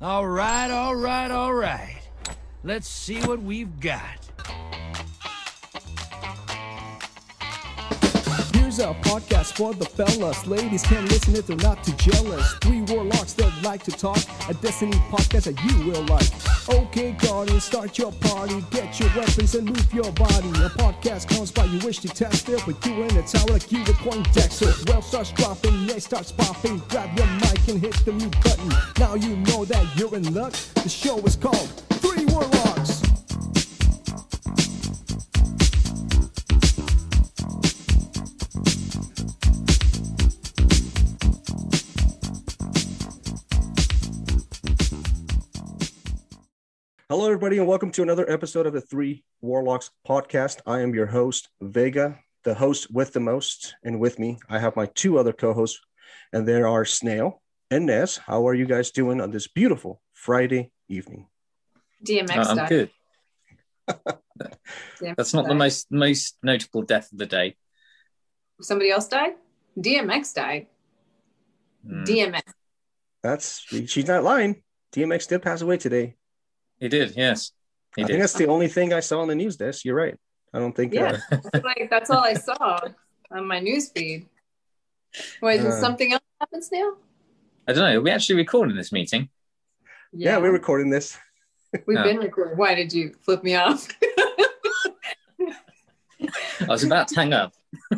All right, all right, all right. Let's see what we've got. Here's a podcast for the fellas. Ladies can listen if they're not too jealous. Three warlocks that like to talk. A Destiny podcast that you will like. Okay, Guardian, start your party. Get your weapons and move your body. A podcast comes by, you wish to test it, but you're in a tower like you were Poindexter. Well starts dropping, next starts popping. Grab your mic and hit the mute button. Now you know that you're in luck. The show is called Hello, everybody, and welcome to another episode of the Three Warlocks podcast. I am your host, Vega, the host with the most. And with me, I have my two other co hosts, and there are Snail and Ness. How are you guys doing on this beautiful Friday evening? DMX Uh, I'm died. good. DMX That's not the most most notable death of the day. Somebody else died. DMX died. Hmm. DMX. That's she's not lying. DMX did pass away today. He did, yes. He I did. think that's the only thing I saw on the news desk. You're right. I don't think. Yeah. Uh, like that's all I saw on my news feed. Wait, Uh. something else happens now? I don't know. Are we actually recording this meeting? yeah. we're recording this. We've Oh. been recording. Why did you flip me off? I was about to hang up.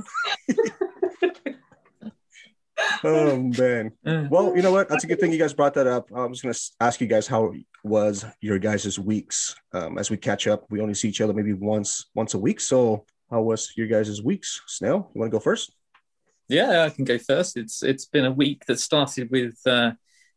Oh man. Uh, Well, you know what? That's a good thing you guys brought that up. I was going to ask you guys how was your guys' weeks um, as we catch up. We only see each other maybe once once a week. So, how was your guys' weeks? Snail, you want to go first? yeah, I can go first. It's it's been a week that started with uh,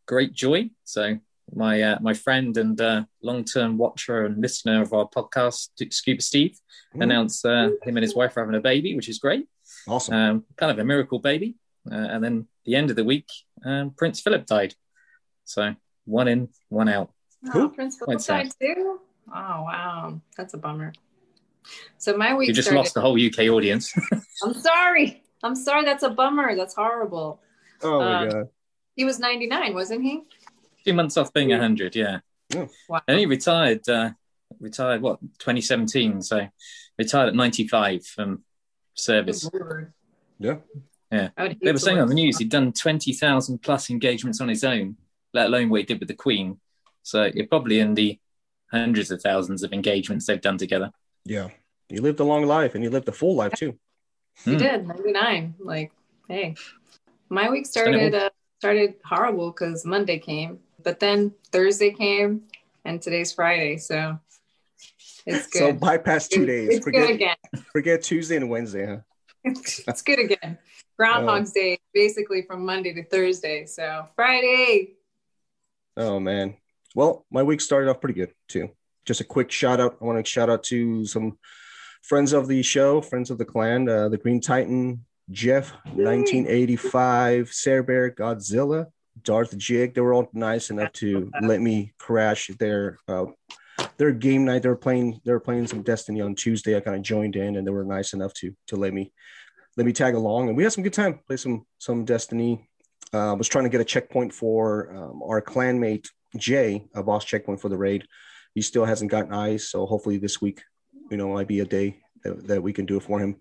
great joy. So my uh, my friend and uh, long term watcher and listener of our podcast, Scuba Steve, Mm, announced uh, him and his wife are having a baby, which is great. Awesome. um, kind of a miracle baby. Uh, and then the end of the week, um, Prince Philip died. So one in, one out. Who? Oh, Prince Philip Quite sad. died too. Oh wow, that's a bummer. So my week You just started. lost the whole UK audience. I'm sorry. I'm sorry. That's a bummer. That's horrible. oh my uh, god. He was 99, wasn't he? Two months off being 100, yeah. Wow. And he retired, uh, retired, what, 2017. So retired at 95 from service. Good. Yeah. Yeah. I would hate They were saying on the news he'd done 20,000 plus engagements on his own, let alone what he did with the Queen. So you're probably in the hundreds of thousands of engagements they've done together. Yeah. You lived a long life and you lived a full life too. You Hmm. did 99. Like, hey, my week started uh, started horrible because Monday came, but then Thursday came, and today's Friday, so it's good. So bypass two days. It's good Forget again. forget Tuesday and Wednesday, huh? it's good again. Groundhog's Day, basically from Monday to Thursday. So Friday. Oh man. Well, my week started off pretty good too. Just a quick shout out. I want to shout out to some friends of the show, friends of the clan, uh, the Green Titan, Jeff, 1985, Sarah Bear, Godzilla, Darth Jig. They were all nice enough to let me crash their uh, their game night. They were playing. They were playing some Destiny on Tuesday. I kind of joined in, and they were nice enough to to let me let me tag along, and we had some good time. Play some some Destiny. Uh, was trying to get a checkpoint for um, our clanmate Jay, a boss checkpoint for the raid. He still hasn't gotten eyes, so hopefully this week, you know, might be a day that, that we can do it for him.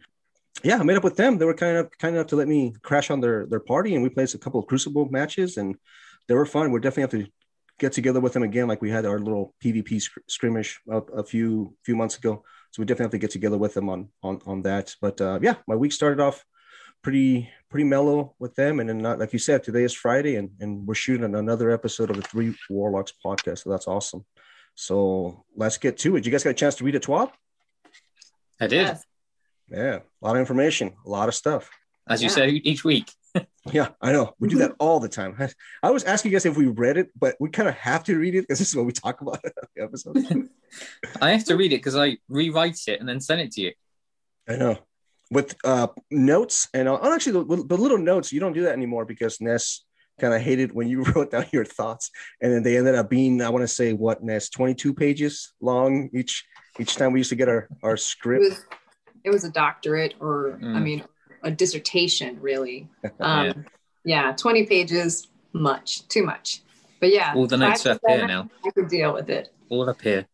Yeah, I met up with them. They were kind of kind enough to let me crash on their their party, and we played a couple of Crucible matches, and they were fun. We're definitely have to get together with them again, like we had our little PvP skirmish a few few months ago. So we definitely have to get together with them on on on that. But uh, yeah, my week started off pretty pretty mellow with them, and then not, like you said, today is Friday, and and we're shooting another episode of the Three Warlocks podcast. So that's awesome. So let's get to it. You guys got a chance to read it, Twab? I did, Yes. Yeah, a lot of information, a lot of stuff. as you Yeah. say each week. Yeah, I know. We do that all the time. I was asking you guys if we read it, but we kind of have to read it because this is what we talk about in the episode. I have to read it because I rewrite it and then send it to you. I know. With uh, notes and uh, actually the, the little notes, you don't do that anymore because Ness kind of hated when you wrote down your thoughts, and then they ended up being I want to say what Ness twenty two pages long each each time we used to get our our It script. was, it was a doctorate or, I Mm. mean, a dissertation, really. Yeah. Um, yeah. 20 pages, much, too much. But yeah, All the notes are up here now. I could deal with it. All up here.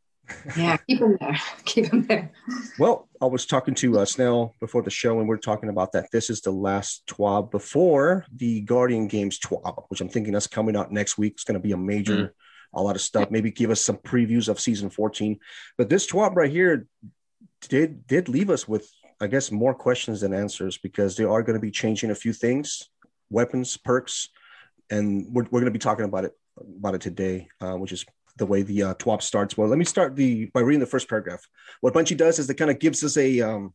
Yeah, keep them there. keep them there. Well, I was talking to uh, Snell before the show, and we are talking about that. This is the last TWAB before the Guardian Games TWAB, which I'm thinking that's coming out next week. It's going to be a major, Mm. a lot of stuff. Maybe give us some previews of season 14. But this TWAB right here did did leave us with, I guess, more questions than answers because they are going to be changing a few things, weapons, perks, and we're, we're going to be talking about it about it today, uh, which is the way the uh, TWAB starts. Well, let me start the by reading the first paragraph. What Bungie does is it kind of gives us a, um,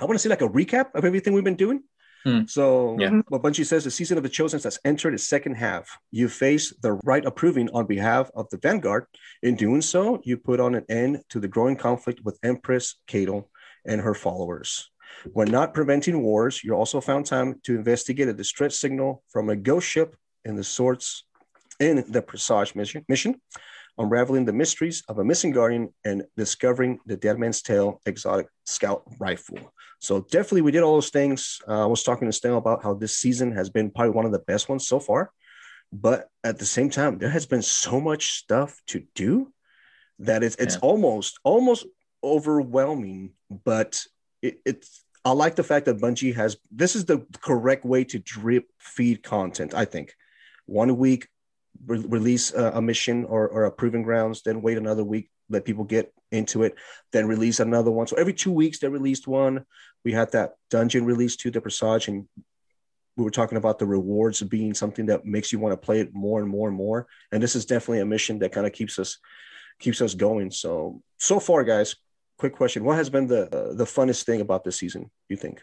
I want to say like a recap of everything we've been doing. Hmm. So Yeah. what Bungie says, the season of the Chosen has entered its second half. You face the right approving on behalf of the Vanguard. In doing so, you put on an end to the growing conflict with Empress Caiatl and her followers. When not preventing wars, you also found time to investigate a distress signal from a ghost ship in the sorts in the Presage mission, mission unraveling the mysteries of a missing guardian and discovering the Dead Man's Tale exotic scout rifle. So definitely, we did all those things. Uh, I was talking to Stan about how this season has been probably one of the best ones so far, but at the same time, there has been so much stuff to do that it's it's Yeah. almost almost overwhelming. But it, it's I like the fact that Bungie has this is the correct way to drip feed content. I think one week re- release a, a mission or, or a proving grounds, then wait another week, let people get into it, then release another one. So every two weeks they released one. We had that dungeon release to the Presage, and we were talking about the rewards being something that makes you want to play it more and more and more. And this is definitely a mission that kind of keeps us keeps us going. So so far, guys, quick question: What has been the uh, the funnest thing about this season? You think?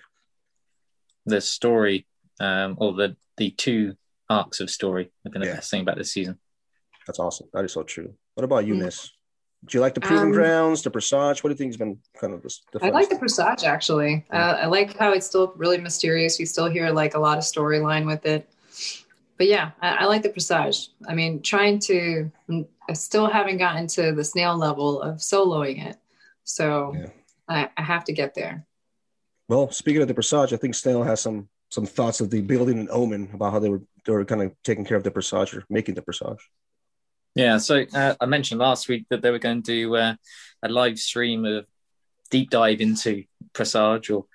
The story, um, or the the two arcs of story have been the best thing about this season. That's awesome. That is so true. What about you, Mm. Nis? Do you like the proving Um, grounds, the Presage? What do you think has been kind of the, the I like the funnest? Presage actually. Yeah. Uh, I like how it's still really mysterious. You still hear like a lot of storyline with it. But yeah, I, I like the Presage. I mean, trying to, I still haven't gotten to the snail level of soloing it. So Yeah. I, I have to get there. Well, speaking of the Presage, I think Snail has some some thoughts of the building and Omen about how they were they were kind of taking care of the Presage or making the Presage. Yeah, so uh, I mentioned last week that they were going to do uh, a live stream of deep dive into Presage or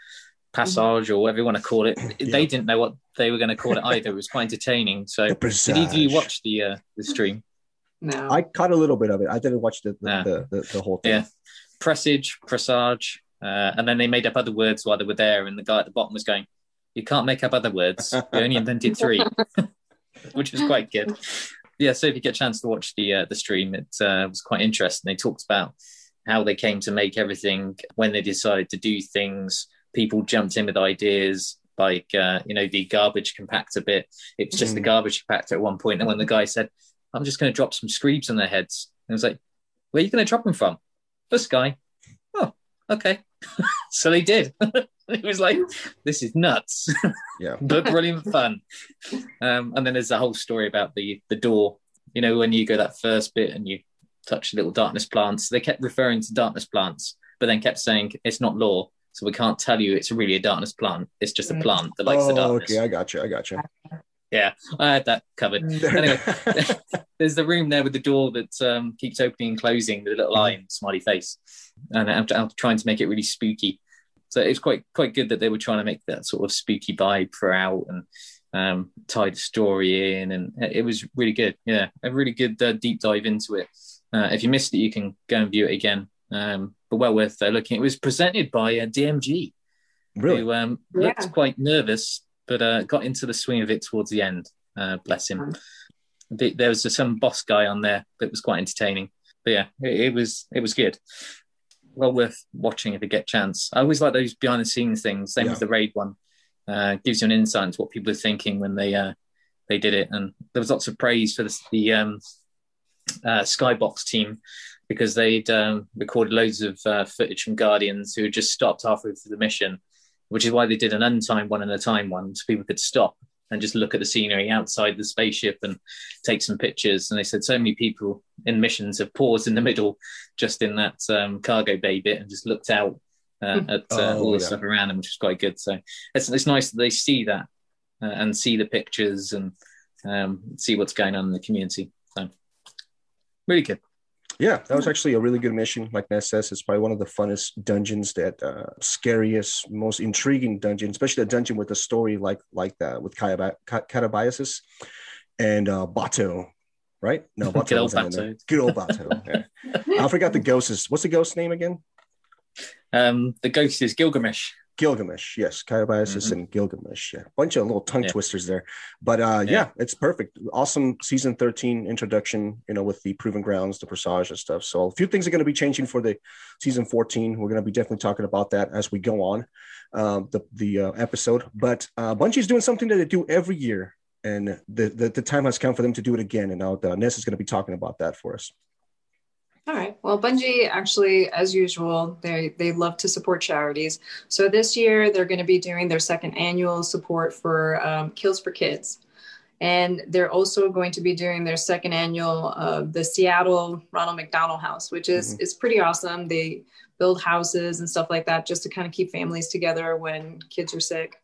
Passage or whatever you want to call it. Yeah. They didn't know what they were going to call it either. It was quite entertaining. So, did Presage. either you watch the uh, the stream? No. I caught a little bit of it. I didn't watch the the, Yeah. the, the, the whole thing. Yeah. Presage, Presage, uh, and then they made up other words while they were there, and the guy at the bottom was going, "You can't make up other words. We only invented three, which was quite good." Yeah, so if you get a chance to watch the uh, the stream, it uh, was quite interesting. They talked about how they came to make everything when they decided to do things. People jumped in with ideas like uh, you know the garbage compactor bit. It was just the Mm. garbage compactor at one point, and when the guy said, "I'm just going to drop some screeds on their heads," and I was like, "Where are you going to drop them from?" This guy. Oh, okay. so they did. it was like, this is nuts, Yeah. but brilliant fun. Um, and then there's the whole story about the the door. You know, when you go that first bit and you touch the little darkness plants, they kept referring to darkness plants, but then kept saying it's not law, so we can't tell you it's really a darkness plant. It's just a Mm. plant that likes the oh, darkness. okay. I got you. I got you. Yeah, I had that covered. Anyway. There's the room there with the door that um, keeps opening and closing with a little eye and smiley face, and I'm, I'm trying to make it really spooky. So it's quite quite good that they were trying to make that sort of spooky vibe throughout and um, tie the story in, and it was really good. Yeah, a really good uh, deep dive into it. Uh, if you missed it, you can go and view it again. Um, but well worth uh, looking. It was presented by uh, DMG, really? who um, Yeah. looked quite nervous, but uh, got into the swing of it towards the end. Uh, bless him. The- There was some boss guy on there that was quite entertaining. But yeah, it, it was it was good. Well worth watching if you get a chance. I always like those behind the scenes things. Same Yeah. with the raid one. Uh, gives you an insight into what people are thinking when they uh, they did it, and there was lots of praise for the, the um, uh, Skybox team because they'd um, recorded loads of uh, footage from Guardians who had just stopped halfway through the mission, which is why they did an untimed one and a time one so people could stop and just look at the scenery outside the spaceship and take some pictures. And they said so many people in missions have paused in the middle just in that um, cargo bay bit and just looked out uh, at uh, Oh, all the yeah. stuff around them, which is quite good. So it's, it's nice that they see that uh, and see the pictures and um, see what's going on in the community. So really good. Yeah, that was actually a really good mission. Like Ness says, it's probably one of the funnest dungeons, that uh, scariest, most intriguing dungeon, especially a dungeon with a story like like that with Catabasis and uh, Bato, right? No, Bato. Good old Bato. Good old Bato. Yeah. I forgot the ghost. is. What's the ghost name again? Um, the ghost is Gilgamesh. Gilgamesh, yes, Catabasis mm-hmm. and Gilgamesh. Yeah, bunch of little tongue yeah. twisters there, but uh, yeah. yeah. it's perfect. Awesome season thirteen introduction. You know, with the proven grounds, the Presage and stuff. So a few things are going to be changing for the season fourteen. We're going to be definitely talking about that as we go on um, the the uh, episode. But uh, Bungie's doing something that they do every year, and the, the, the time has come for them to do it again. And now uh, Ness is going to be talking about that for us. All right. Well, Bungie actually, as usual, they they love to support charities. So this year they're going to be doing their second annual support for um, Kilts for Kids, and they're also going to be doing their second annual uh, the Seattle Ronald McDonald House, which is mm-hmm. is pretty awesome. They build houses and stuff like that just to kind of keep families together when kids are sick.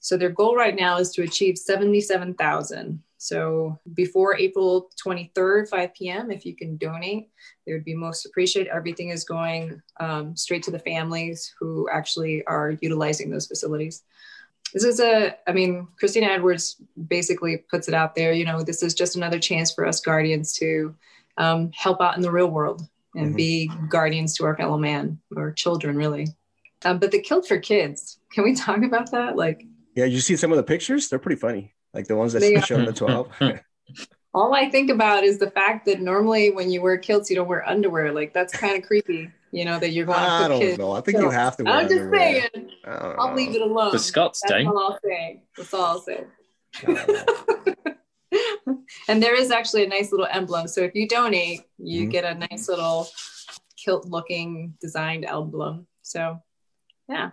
So their goal right now is to achieve seventy seven thousand. So before April 23rd, 5 p.m., if you can donate, it would be most appreciated. Everything is going um, straight to the families who actually are utilizing those facilities. This is a, I mean, Christina Edwards basically puts it out there. You know, this is just another chance for us guardians to um, help out in the real world and mm-hmm. be guardians to our fellow man or children, really. Um, but the Kilts for Kids, can we talk about that? Like, yeah, you see some of the pictures? They're pretty funny like the ones that show in the 12 all i think about is the fact that normally when you wear kilts you don't wear underwear. Like that's kind of creepy you know that you're going to i don't kids. know. I think you have to i'm just underwear. saying i'll leave it alone. The scots that's don't all i'll say. That's all i'll say. And there is actually a nice little emblem. So if you donate you mm-hmm. get a nice little kilt looking designed emblem. So yeah.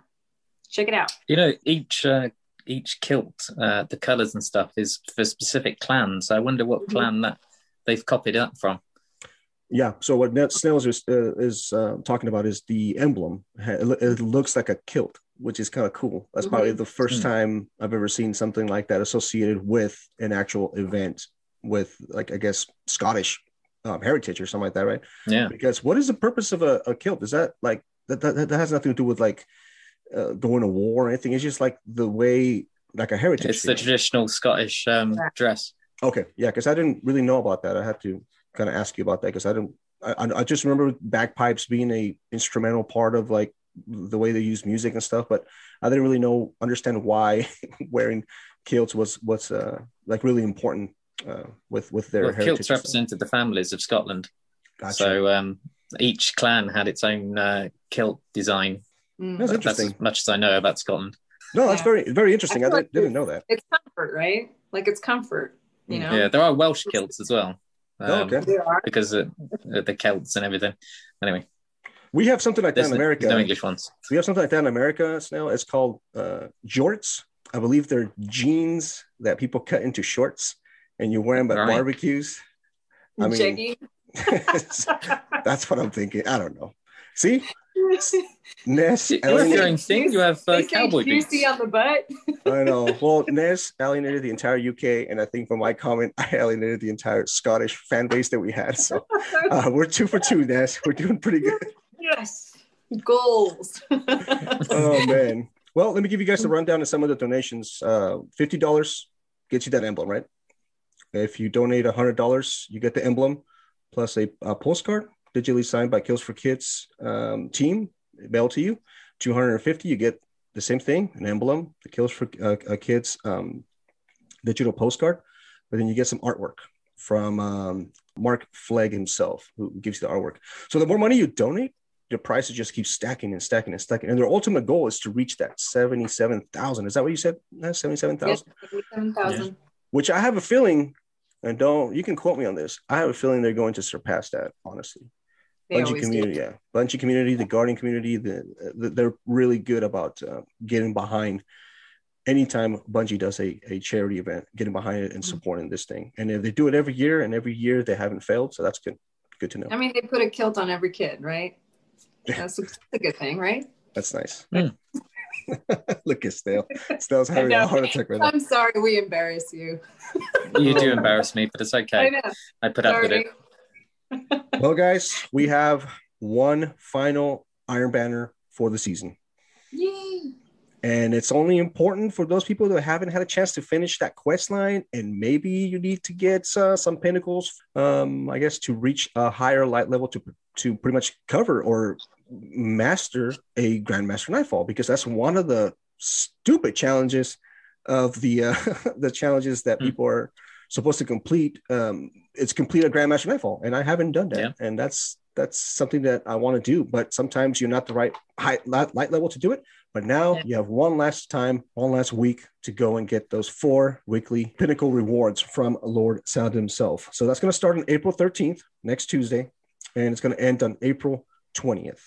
Check it out. You know each uh, each kilt, uh, the colours and stuff, is for specific clans. I wonder what mm-hmm. clan that they've copied that from. Yeah. So what Net Snails is uh, is uh, talking about is the emblem. It looks like a kilt, which is kind of cool. That's mm-hmm. probably the 1st mm-hmm. time I've ever seen something like that associated with an actual event with, like, I guess Scottish um, heritage or something like that, right? Yeah. Because what is the purpose of a, a kilt? Is that like that, that that has nothing to do with like uh, going to war or anything. It's just like the way, like a heritage. It's the traditional Scottish um, dress. Okay, yeah, because I didn't really know about that. I had to kind of ask you about that because I didn't. I, I just remember bagpipes being a instrumental part of like the way they use music and stuff, but I didn't really know understand why wearing kilts was was uh, like really important uh, with with their well, kilts represented the families of Scotland. Gotcha. So um, each clan had its own uh, kilt design Mm. That's interesting. That's as much as I know about Scotland. No, that's yeah. very very interesting. I, I like didn't know that. It's comfort, right? Like it's comfort. You mm. know. Yeah, there are Welsh kilts as well. Um, oh, okay. Because of the Celts and everything. Anyway. We have something like that in America. No English ones. We have something like that in America, Snail. It's called uh, jorts. I believe they're jeans that people cut into shorts and you wear them at right. barbecues. I mean, that's what I'm thinking. I don't know. See, Ness, alienated. thing. You have uh, cowboy boots. on the butt. I know. Well, Ness alienated the entire UK, and I think from my comment, I alienated the entire Scottish fan base that we had. So uh, we're two for two, Ness. We're doing pretty good. Yes, goals. oh man. Well, let me give you guys a rundown of some of the donations. Uh, Fifty dollars gets you that emblem, right? If you donate hundred dollars, you get the emblem plus a, a postcard digitally signed by Kilts for Kids um, team, mailed to you. 250, you get the same thing, an emblem, the Kilts for uh, uh, Kids um, digital postcard, but then you get some artwork from um, Mark Flegg himself, who gives you the artwork. So the more money you donate, the prices just keep stacking and stacking and stacking. And their ultimate goal is to reach that 77,000. Is that what you said? 77,000? Yes, 77,000. Which I have a feeling, and don't, you can quote me on this. I have a feeling they're going to surpass that, honestly. Bungie community, do. yeah, Bungie community, the Guardian community, the, the they're really good about uh, getting behind. Anytime Bungie does a, a charity event, getting behind it and mm-hmm. supporting mm-hmm. this thing, and if they do it every year, and every year they haven't failed, so that's good. Good to know. I mean, they put a kilt on every kid, right? That's a, a good thing, right? That's nice. Mm. Look at Stale. Stale's having a heart attack right now. I'm sorry we embarrass you. you do embarrass me, but it's okay. I, I put sorry. up with it. Well, guys, we have one final Iron Banner for the season. Yay! And it's only important for those people that haven't had a chance to finish that quest line, and maybe you need to get uh, some pinnacles, um, I guess, to reach a higher light level to to pretty much cover or master a Grandmaster Nightfall, because that's one of the stupid challenges of the uh, the challenges that mm. people are supposed to complete. Um, it's complete a Grandmaster Nightfall, and I haven't done that, yeah. and that's that's something that I want to do. But sometimes you're not the right high light level to do it. But now yeah. you have one last time, one last week to go and get those four weekly pinnacle rewards from Lord Saladin himself. So that's going to start on April 13th, next Tuesday, and it's going to end on April 20th.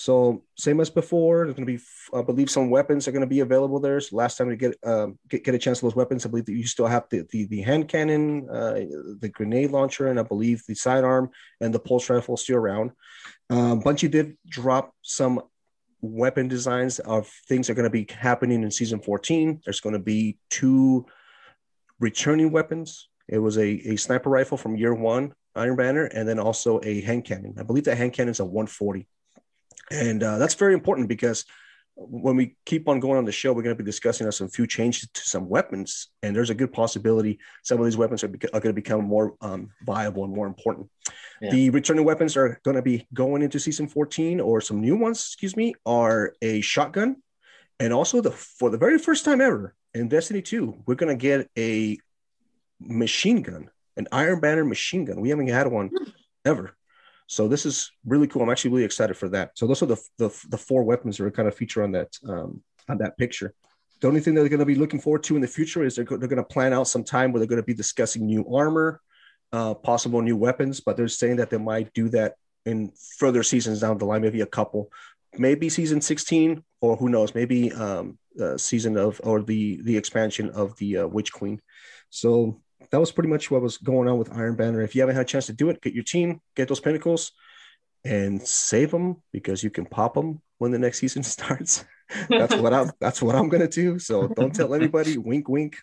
So same as before, there's going to be, I believe, some weapons are going to be available there. So last time we get, um, get get a chance of those weapons, I believe that you still have the the, the hand cannon, uh, the grenade launcher, and I believe the sidearm and the pulse rifle still around. Um, Bungie did drop some weapon designs of things that are going to be happening in season 14. There's going to be two returning weapons. It was a, a sniper rifle from year one, Iron Banner, and then also a hand cannon. I believe that hand cannon is a 140. And uh, that's very important because when we keep on going on the show, we're going to be discussing some few changes to some weapons, and there's a good possibility some of these weapons are, beca- are going to become more um, viable and more important. Yeah. The returning weapons are going to be going into season 14, or some new ones, excuse me, are a shotgun, and also the for the very first time ever in Destiny 2, we're going to get a machine gun, an Iron Banner machine gun. We haven't had one ever. So this is really cool. I'm actually really excited for that. So those are the the, the four weapons that are kind of feature on that um, on that picture. The only thing they're going to be looking forward to in the future is they're, they're going to plan out some time where they're going to be discussing new armor, uh, possible new weapons, but they're saying that they might do that in further seasons down the line, maybe a couple, maybe season 16, or who knows, maybe um, season of or the the expansion of the uh, Witch Queen. So that was pretty much what was going on with Iron Banner. If you haven't had a chance to do it, get your team, get those pinnacles, and save them because you can pop them when the next season starts. that's what I'm. That's what I'm gonna do. So don't tell anybody. wink, wink.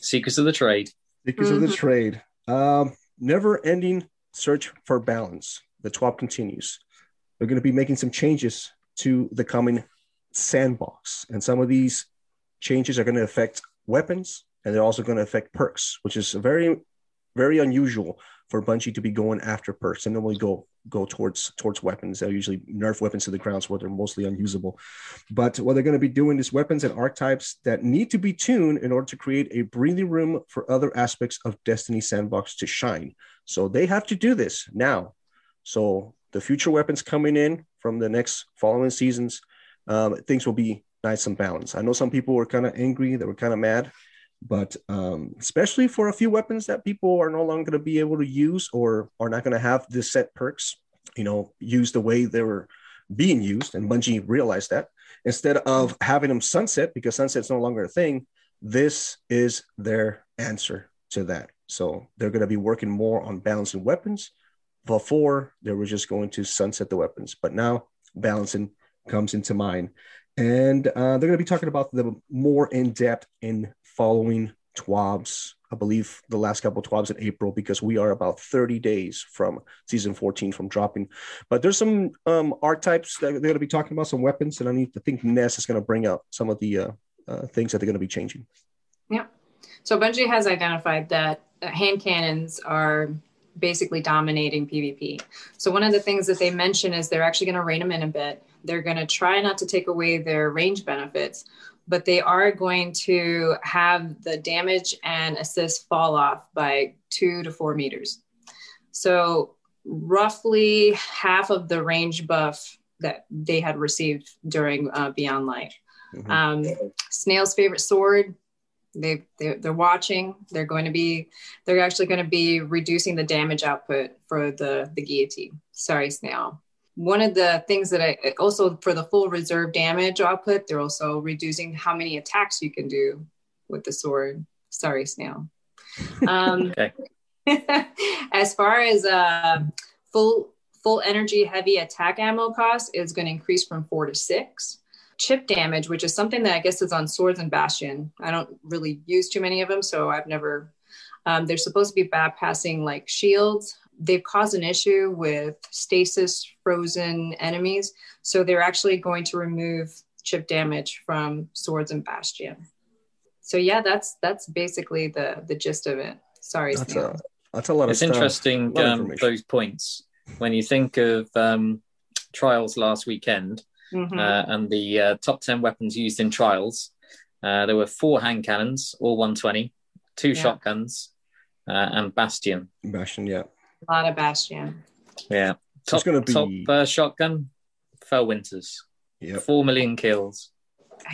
Secrets of the trade. Secrets mm-hmm. of the mm-hmm. trade. Um, never-ending search for balance. The TWAB continues. We're going to be making some changes to the coming sandbox, and some of these changes are going to affect weapons, and they're also going to affect perks, which is very, very unusual for Bungie to be going after perks and normally go go towards towards weapons. They'll usually nerf weapons to the ground where they're mostly unusable. But what they're going to be doing is weapons and archetypes that need to be tuned in order to create a breathing room for other aspects of Destiny Sandbox to shine. So they have to do this now. So the future weapons coming in from the next following seasons, um, things will be nice and balanced. I know some people were kind of angry, they were kind of mad but um, especially for a few weapons that people are no longer going to be able to use or are not going to have the set perks, you know, used the way they were being used. And Bungie realized that instead of having them sunset because sunset's no longer a thing, this is their answer to that. So they're going to be working more on balancing weapons. Before they were just going to sunset the weapons, but now balancing comes into mind. And uh, they're going to be talking about the more in depth in following TWABs. I believe the last couple of TWABs in April because we are about 30 days from season 14 from dropping. But there's some um, archetypes that they're going to be talking about, some weapons, and I need to think Ness is going to bring out some of the uh, uh, things that they're going to be changing. Yeah. So Bungie has identified that hand cannons are basically dominating PvP. So one of the things that they mention is they're actually going to rein them in a bit. They're going to try not to take away their range benefits, but they are going to have the damage and assist fall off by two to four meters. So, roughly half of the range buff that they had received during uh, Beyond Light. Mm-hmm. Um, Snail's favorite sword. They they're, they're watching. They're going to be. They're actually going to be reducing the damage output for the the guillotine. Sorry, Snail one of the things that I also for the full reserve damage output, they're also reducing how many attacks you can do with the sword. Sorry, snail. Um, okay. as far as uh, full full energy heavy attack ammo cost is going to increase from four to six. Chip damage, which is something that I guess is on swords and bastion. I don't really use too many of them, so I've never. Um, they're supposed to be bypassing like shields, they've caused an issue with stasis frozen enemies. So they're actually going to remove chip damage from swords and bastion. So yeah, that's that's basically the the gist of it. Sorry, That's Snail. a that's a lot It's of stuff. interesting lot um, information. those points when you think of um, trials last weekend Mhm. uh, and the uh, top 10 weapons used in trials. Uh, there were four hand cannons, all 120, two Yeah. shotguns, uh, and Bastion. Bastion, yeah. A lot of bastion. Yeah. So it's Top, gonna be- top uh, shotgun, Felwinter's. Yep. Four million kills.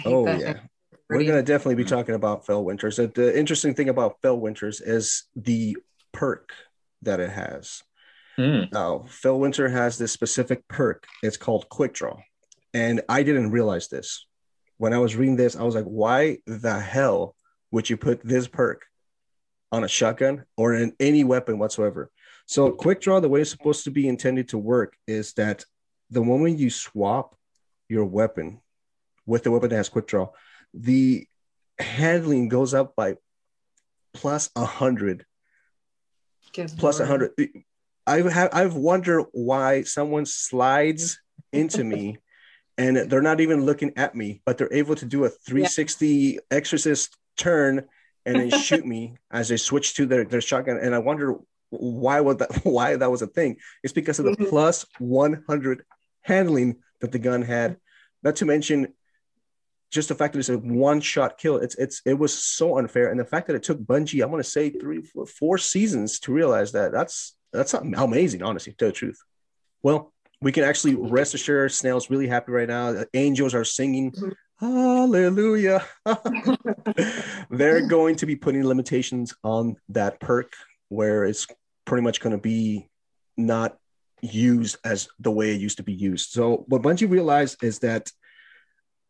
Oh that. yeah. We're gonna definitely be talking about Felwinter's. The interesting thing about Felwinter's is the perk that it has. Hmm. Now, Felwinter has this specific perk. It's called Quick Draw, and I didn't realize this. When I was reading this, I was like, "Why the hell would you put this perk on a shotgun or in any weapon whatsoever?" So, Quick Draw, the way it's supposed to be intended to work is that the moment you swap your weapon with the weapon that has Quick Draw, the handling goes up by plus a hundred plus a hundred. I've have I've wondered why someone slides into me and they're not even looking at me, but they're able to do a 360 exorcist turn and then shoot me as they switch to their, their shotgun. And I wonder why was that why that was a thing. It's because of the Mhm. plus 100 handling that the gun had. Not to mention just the fact that it's a one shot kill. It's it's it was so unfair, and the fact that it took Bungie, I want to say three, four, four seasons to realize that. That's that's amazing, honestly, to tell the truth. Well, we can actually rest assured, Snail's really happy right now. The angels are singing. Mhm. Hallelujah. They're going to be putting limitations on that perk where it's pretty much going to be not used as the way it used to be used. So, what Bungie realized is that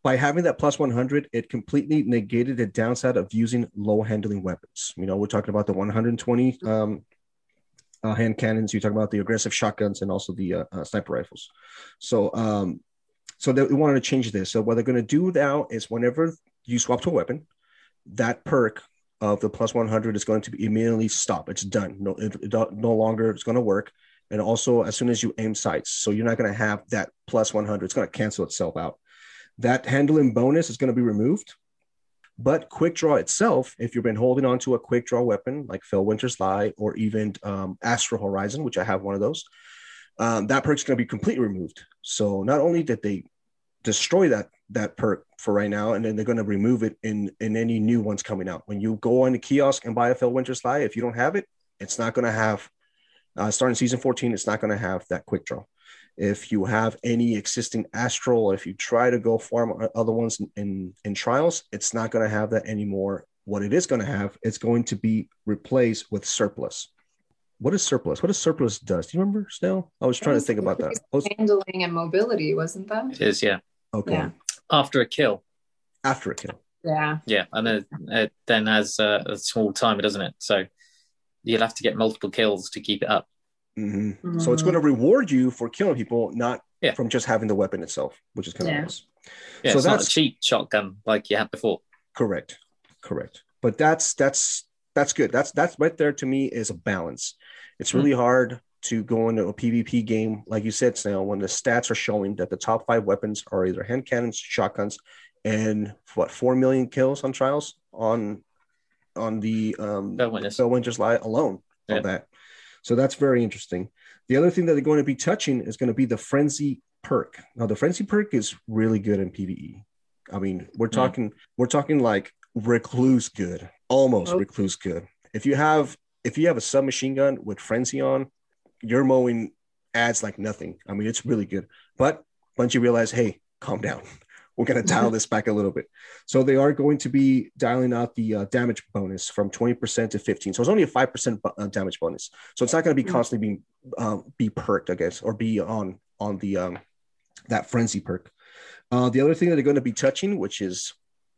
by having that plus 100, it completely negated the downside of using low handling weapons. You know, we're talking about the 120 um, uh, hand cannons, you talk about the aggressive shotguns and also the uh, uh, sniper rifles. So, um, so they wanted to change this. So, what they're going to do now is whenever you swap to a weapon, that perk of the plus 100 is going to be immediately stop. It's done. No, it, it no longer it's going to work. And also, as soon as you aim sights, so you're not going to have that plus 100. It's going to cancel itself out. That handling bonus is going to be removed. But quick draw itself, if you've been holding on to a quick draw weapon like Felwinter's Lie or even um, Astral Horizon, which I have one of those, um, that perk's going to be completely removed. So not only did they destroy that that perk for right now, and then they're going to remove it in in any new ones coming out. When you go on the kiosk and buy a Felwinter's Lie, if you don't have it, it's not going to have. Uh, starting season 14, it's not going to have that quick draw if you have any existing astral if you try to go farm other ones in in, in trials it's not going to have that anymore what it is going to have it's going to be replaced with surplus what is surplus what does surplus does do you remember still i was trying to think about that handling and mobility, wasn't that? It is, yeah. okay Yeah. After a kill. after a kill Yeah. Yeah. And then it then has uh, a small timer, doesn't it? So you'll have to get multiple kills to keep it up. Mhm. so it's going to reward you for killing people not Yeah. from just having the weapon itself which is kind Yeah. of nice Yeah, So it's not a that's- cheap shotgun like you had before. Correct. Correct. But that's that's that's good. That's that's right there to me is a balance. It's really hard to go into a PvP game, like you said, Snail, when the stats are showing that the top five weapons are either hand cannons, shotguns, and what four million kills on trials on on the um Felwinter's. Fell Winter's Lie alone Yeah. on that. So that's very interesting. The other thing that they're going to be touching is going to be the frenzy perk. Now the frenzy perk is really good in PvE. I mean, we're Mm. talking we're talking like recluse good, almost Oh. recluse good. If you have if you have a submachine gun with frenzy on, your mowing adds like nothing. I mean, it's really good. But once you realize, hey, calm down. We're going to dial this back a little bit. So they are going to be dialing out the uh, damage bonus from 20% to 15. So it's only a 5% bu- uh, damage bonus. So it's not going to be Mhm. constantly being um, be perked, I guess, or be on on the um, that frenzy perk. Uh, the other thing that they're going to be touching, which is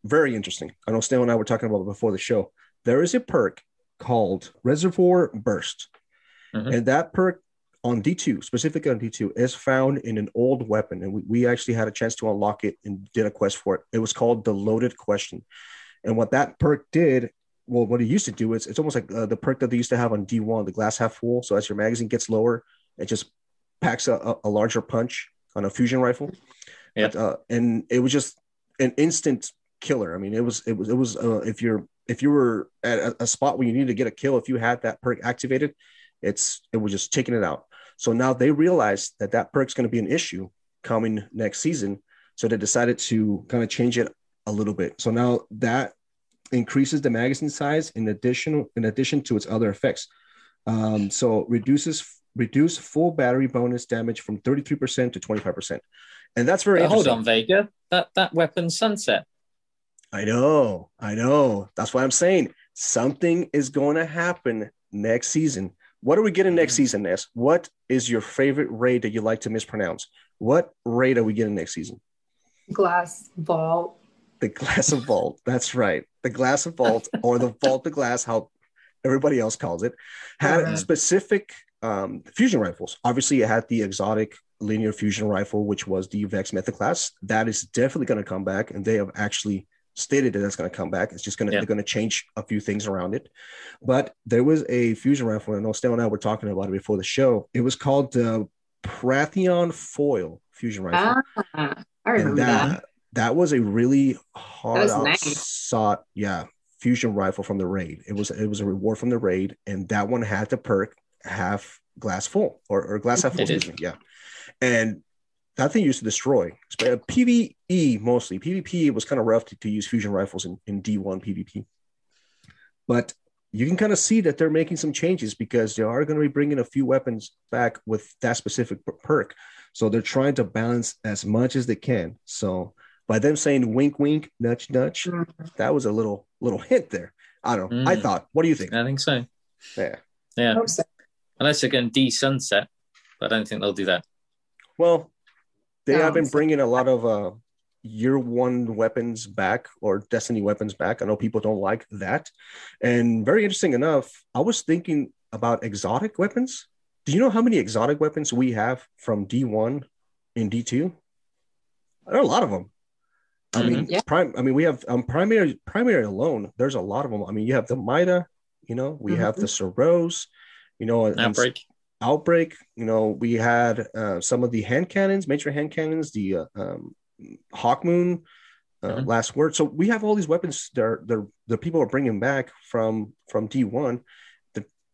very interesting. I know Stan and I were talking about it before the show. There is a perk called Reservoir Burst. Mhm. And that perk on D2, specifically on D2, is found in an old weapon. And we, we actually had a chance to unlock it and did a quest for it. It was called the Loaded Question. And what that perk did well, what it used to do is it's almost like uh, the perk that they used to have on D1, the glass half full. So as your magazine gets lower, it just packs a, a, a larger punch on a fusion rifle. Yeah. But, uh, and it was just an instant killer. I mean, it was it was it was uh, if you're if you were at a, a spot where you needed to get a kill, if you had that perk activated, it's it was just taking it out. So now they realized that that perk's going to be an issue coming next season. So they decided to kind of change it a little bit. So now that increases the magazine size in addition in addition to its other effects. Um, so reduces reduce full battery bonus damage from 33% to 25%. And that's very hold on, Vega. That that weapon sunset. I know, I know. That's why I'm saying something is going to happen next season. What are we getting next season, Ness? What is your favorite raid that you like to mispronounce? What raid are we getting next season? Glass vault. The Glass of Vault. That's right. The Glass of Vault or the Vault of Glass, how everybody else calls it, had Mhm. specific um, fusion rifles. Obviously, it had the exotic linear fusion rifle, which was the Vex Mythoclast. That is definitely going to come back, and they have actually stated that that's going to come back. It's just going to Yeah. they're going to change a few things around it. But there was a fusion rifle, and I know Stan and I were talking about it before the show. It was called the Pratheon Foil fusion rifle Ah, I and remember that, that. that was a really hard was out nice. sought yeah fusion rifle from the raid it was it was a reward from the raid and that one had the perk half glass full or, or glass half full It did. excuse me, yeah and that thing used to destroy uh, pve mostly pvp was kind of rough to, to use fusion rifles in, in d1 pvp but you can kind of see that they're making some changes because they are going to be bringing a few weapons back with that specific per- perk so they're trying to balance as much as they can. So by them saying wink, wink, nudge, nudge, Mhm. that was a little little hint there. I don't know. I Mm. thought. What do you think? I think so. Yeah. Yeah. So. Unless they're going de sunset, but I don't think they'll do that. Well, they have been bringing a lot of uh, year one weapons back or Destiny weapons back. I know people don't like that. And very interesting enough, I was thinking about exotic weapons. Do you know how many exotic weapons we have from D1 in D2? There are a lot of them. I mean, Yeah. prime. I mean, we have um, primary primary alone. There's a lot of them. I mean, you have the Mida. You know, we have the Soros. You know, Outbreak. Outbreak you know we had uh, some of the hand cannons major hand cannons the uh, um, hawkmoon uh, Mhm. last word so we have all these weapons that are, they're, the people are bringing back from from d1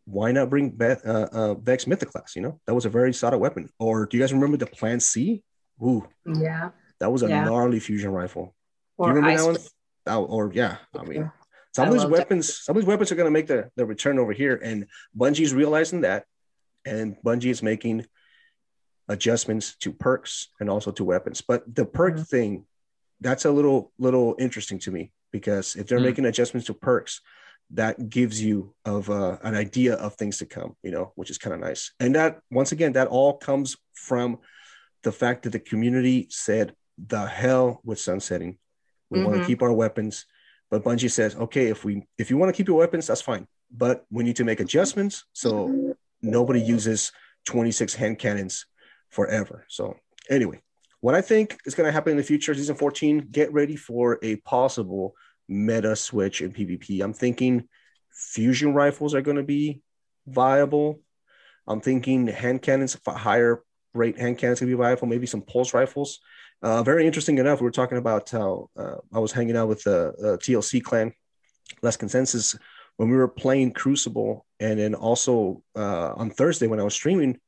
why not bring Be- uh, uh, vex mythoclast you know that was a very solid weapon or do you guys remember the plan c Ooh, Yeah. that was a Yeah. gnarly fusion rifle do you remember ice that one That- or yeah i mean Yeah. some I of these loved it. weapons, some of these weapons are going to make the, the return over here, and Bungie's realizing that, and Bungie is making adjustments to perks and also to weapons. But the perk Mhm. thing, that's a little little interesting to me because if they're Mm. making adjustments to perks, that gives you of uh, an idea of things to come, you know, which is kind of nice. And that once again, that all comes from the fact that the community said the hell with sunsetting. We want to keep our weapons. But Bungie says, okay, if we if you want to keep your weapons, that's fine. But we need to make adjustments so nobody uses 26 hand cannons forever. So anyway, what I think is going to happen in the future, season 14, get ready for a possible meta switch in PvP. I'm thinking fusion rifles are going to be viable. I'm thinking hand cannons, higher rate hand cannons can be viable. Maybe some pulse rifles. Uh, very interesting enough, we were talking about how uh, I was hanging out with the uh, TLC clan, less consensus, when we were playing Crucible, and then also uh, on Thursday when I was streaming,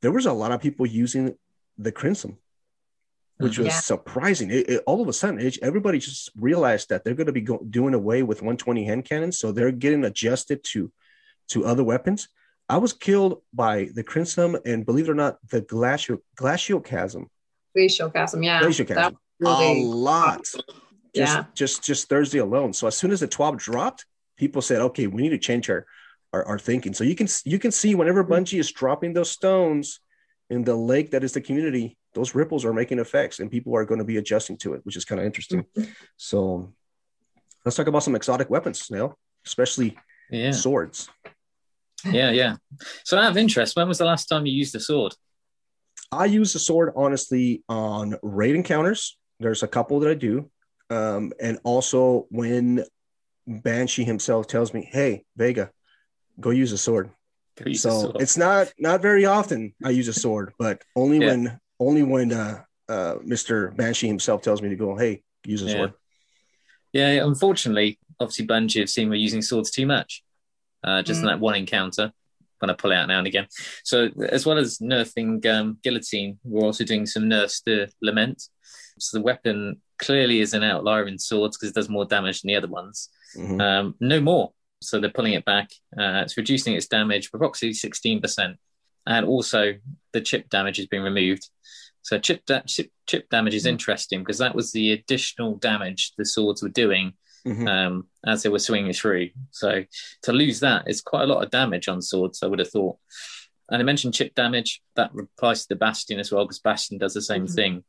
there was a lot of people using the Crimson, which was Yeah. surprising. It, it- all of a sudden, it, everybody just realized that they're going to be go- doing away with 120 hand cannons, so they're getting adjusted to to other weapons. I was killed by the Crimson, and believe it or not, the glacial glacial chasm Glacial chasm. Yeah. Glacial chasm. was a lot. Just, Yeah. just just Thursday alone. So as soon as the TWAB dropped, people said, "Okay, we need to change our, our our thinking." So you can you can see whenever Bungie is dropping those stones in the lake that is the community, those ripples are making effects, and people are going to be adjusting to it, which is kind of interesting. So let's talk about some exotic weapons, now, especially Yeah. swords. Yeah. Yeah. So out of interest, when was the last time you used a sword? I use the sword honestly on raid encounters. There's a couple that I do, um, and also when Banshee himself tells me, "Hey, Vega, go use a sword." Use a so sword. it's not not very often I use a sword, but only Yeah. when only when uh, uh, Mr. Banshee himself tells me to go, "Hey, use a Yeah. sword." Yeah, unfortunately, obviously Banshee have seen we're using swords too much. Uh, just in Mm. that one encounter, when I pull out now and again. So as well as nerfing um, guillotine, we're also doing some nerfs to lament. So the weapon clearly is an outlier in swords because it does more damage than the other ones. Mhm. Um, no more. So they're pulling it back. Uh, it's reducing its damage by approximately 16%. And also the chip damage has been removed. So chip, da- chip, chip damage is interesting because that was the additional damage the swords were doing Mhm. um, as they were swinging through. So to lose that is quite a lot of damage on swords, I would have thought. And I mentioned chip damage, that applies to the Bastion as well, because Bastion does the same Mhm. thing.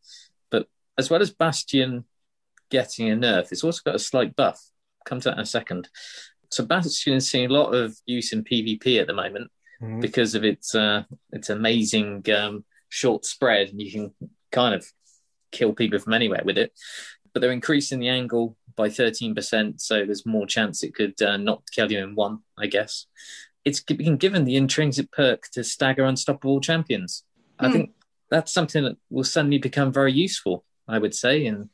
But as well as Bastion getting a nerf, it's also got a slight buff. Come to that in a second. So Bastion is seeing a lot of use in PvP at the moment Mhm. because of its uh, its amazing um, short spread, and you can kind of kill people from anywhere with it. But they're increasing the angle by thirteen percent, so there's more chance it could uh, not kill you in one. I guess it's been given the intrinsic perk to stagger unstoppable champions. I Hmm. think that's something that will suddenly become very useful. I would say in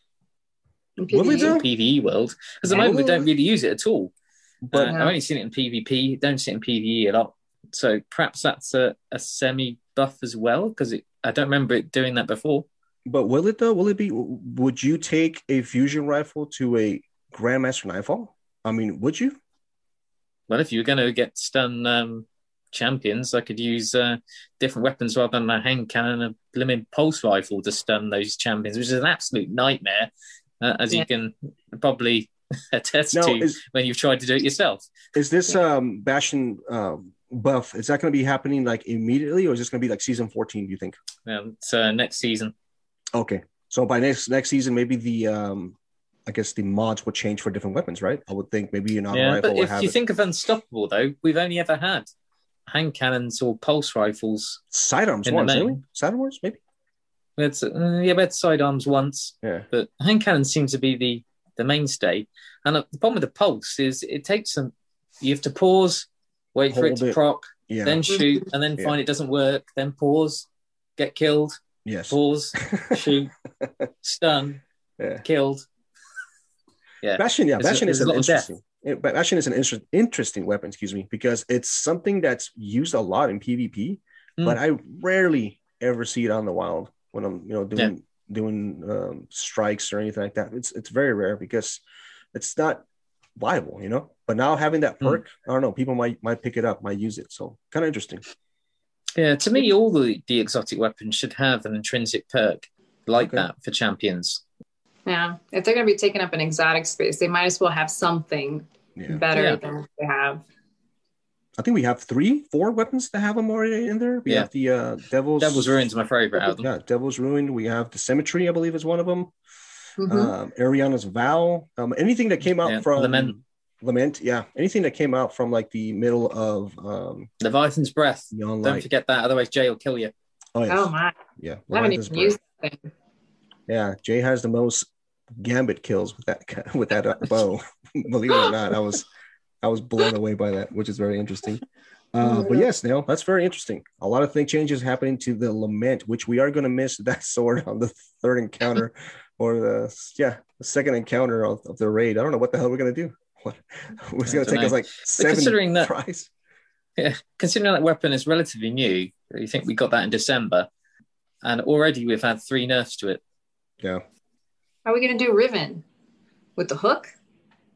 In Will we PvE. do? the PVE world, because at the moment we don't really use it at all. But Uh, I've only seen it in PvP, don't see it in PvE a lot. So perhaps that's a, a semi buff as well, because I don't remember it doing that before. but will it though? Will it be? Would you take a fusion rifle to a Grandmaster Nightfall? I mean, would you? Well, if you were going to get stun um, champions, I could use uh, different weapons rather than a hand cannon a blimmin' pulse rifle to stun those champions, which is an absolute nightmare, uh, as Yeah. you can probably attest No, to is when you've tried to do it yourself. is this um Bastion um buff? Is that going to be happening like immediately, or is this going to be like season fourteen? Do you think? Um, so next season, Okay, so by next next season, maybe the um, I guess the mods will change for different weapons, right? I would think maybe an auto Yeah, rifle but if you it. think of unstoppable, though, we've only ever had hand cannons or pulse rifles. sidearms in the main. we? Sidearms, maybe. We had, uh, yeah, we had sidearms once, Yeah. but hand cannons seem to be the the mainstay. And uh, the problem with the pulse is it takes some. You have to pause, wait for it Hold to it. proc, Yeah. then shoot, and then Yeah. find it doesn't work. Then pause, get killed, yes. pause, shoot, stun, Yeah. killed. Yeah, Bastion, yeah, Bastion is an a lot of death. interesting. yeah, but Bastion is an inter- interesting weapon, excuse me, because it's something that's used a lot in PvP, Mm. but I rarely ever see it on the wild when I'm, you know, doing doing um, strikes or anything like that. It's it's very rare because it's not viable, you know. But now having that Mm. perk, I don't know, people might might pick it up, might use it. So kind of interesting. Yeah, to me, all the, the exotic weapons should have an intrinsic perk like Okay. that for champions. Yeah. If they're going to be taking up an exotic space, they might as well have something Yeah, better Yeah. than they have. I think we have three, four weapons that have them already in there. We Yeah. have the uh, Devil's Devil's Ruin's my favorite out of them. Yeah, Devil's Ruined. We have the Symmetry, I believe, is one of them. Mhm. um, Ariana's Vow, um, anything that came out Yeah, from Lament. Lament, yeah, anything that came out from like the middle of um, Leviathan's Breath. Don't Light. forget that, otherwise Jay will kill you. Oh, yes. Oh my! yeah, I haven't Leviathan's even Breath. used that. Yeah, Jay has the most gambit kills with that with that uh, bow. Believe it or not, I was I was blown away by that, which is very interesting. Uh, but yes, Neil, that's very interesting. A lot of thing changes happening to the lament, which we are going to miss that sword on the third encounter, or the yeah the second encounter of, of the raid. I don't know what the hell we're going to do. What it's going to don't take us like seven considering that- tries. Yeah, considering that weapon is relatively new, you think we got that in December, and already we've had three nerfs to it. Yeah, How are we going to do Riven with the hook?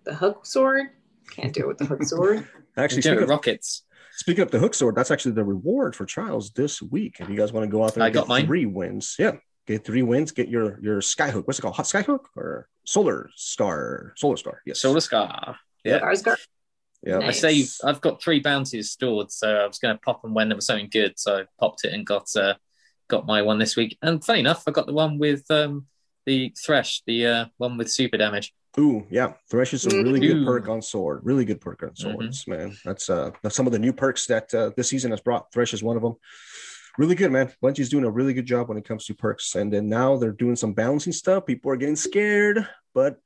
The hook sword? Can't do it with the hook sword. actually, We do it speaking of, rockets. speaking of the hook sword, that's actually the reward for trials this week. If you guys want to go out there, I and got get mine. three wins. Yeah, get three wins. Get your your skyhook. What's it called? Hot skyhook or Sola's Scar? Sola's Scar. Yes. Sola's Scar. Yeah. Skarsgård. Yeah. I Nice. saved. I've got three bounties stored, so I was going to pop them when there was something good. So I popped it and got uh, got my one this week. And funny enough, I got the one with um, the thresh, the uh, one with super damage. Ooh, yeah. Thresh is a really good perk on sword. Really good perk on swords, man. That's uh that's some of the new perks that uh, this season has brought. Thresh is one of them. Really good, man. Bungie's doing a really good job when it comes to perks. And then now they're doing some balancing stuff. People are getting scared, but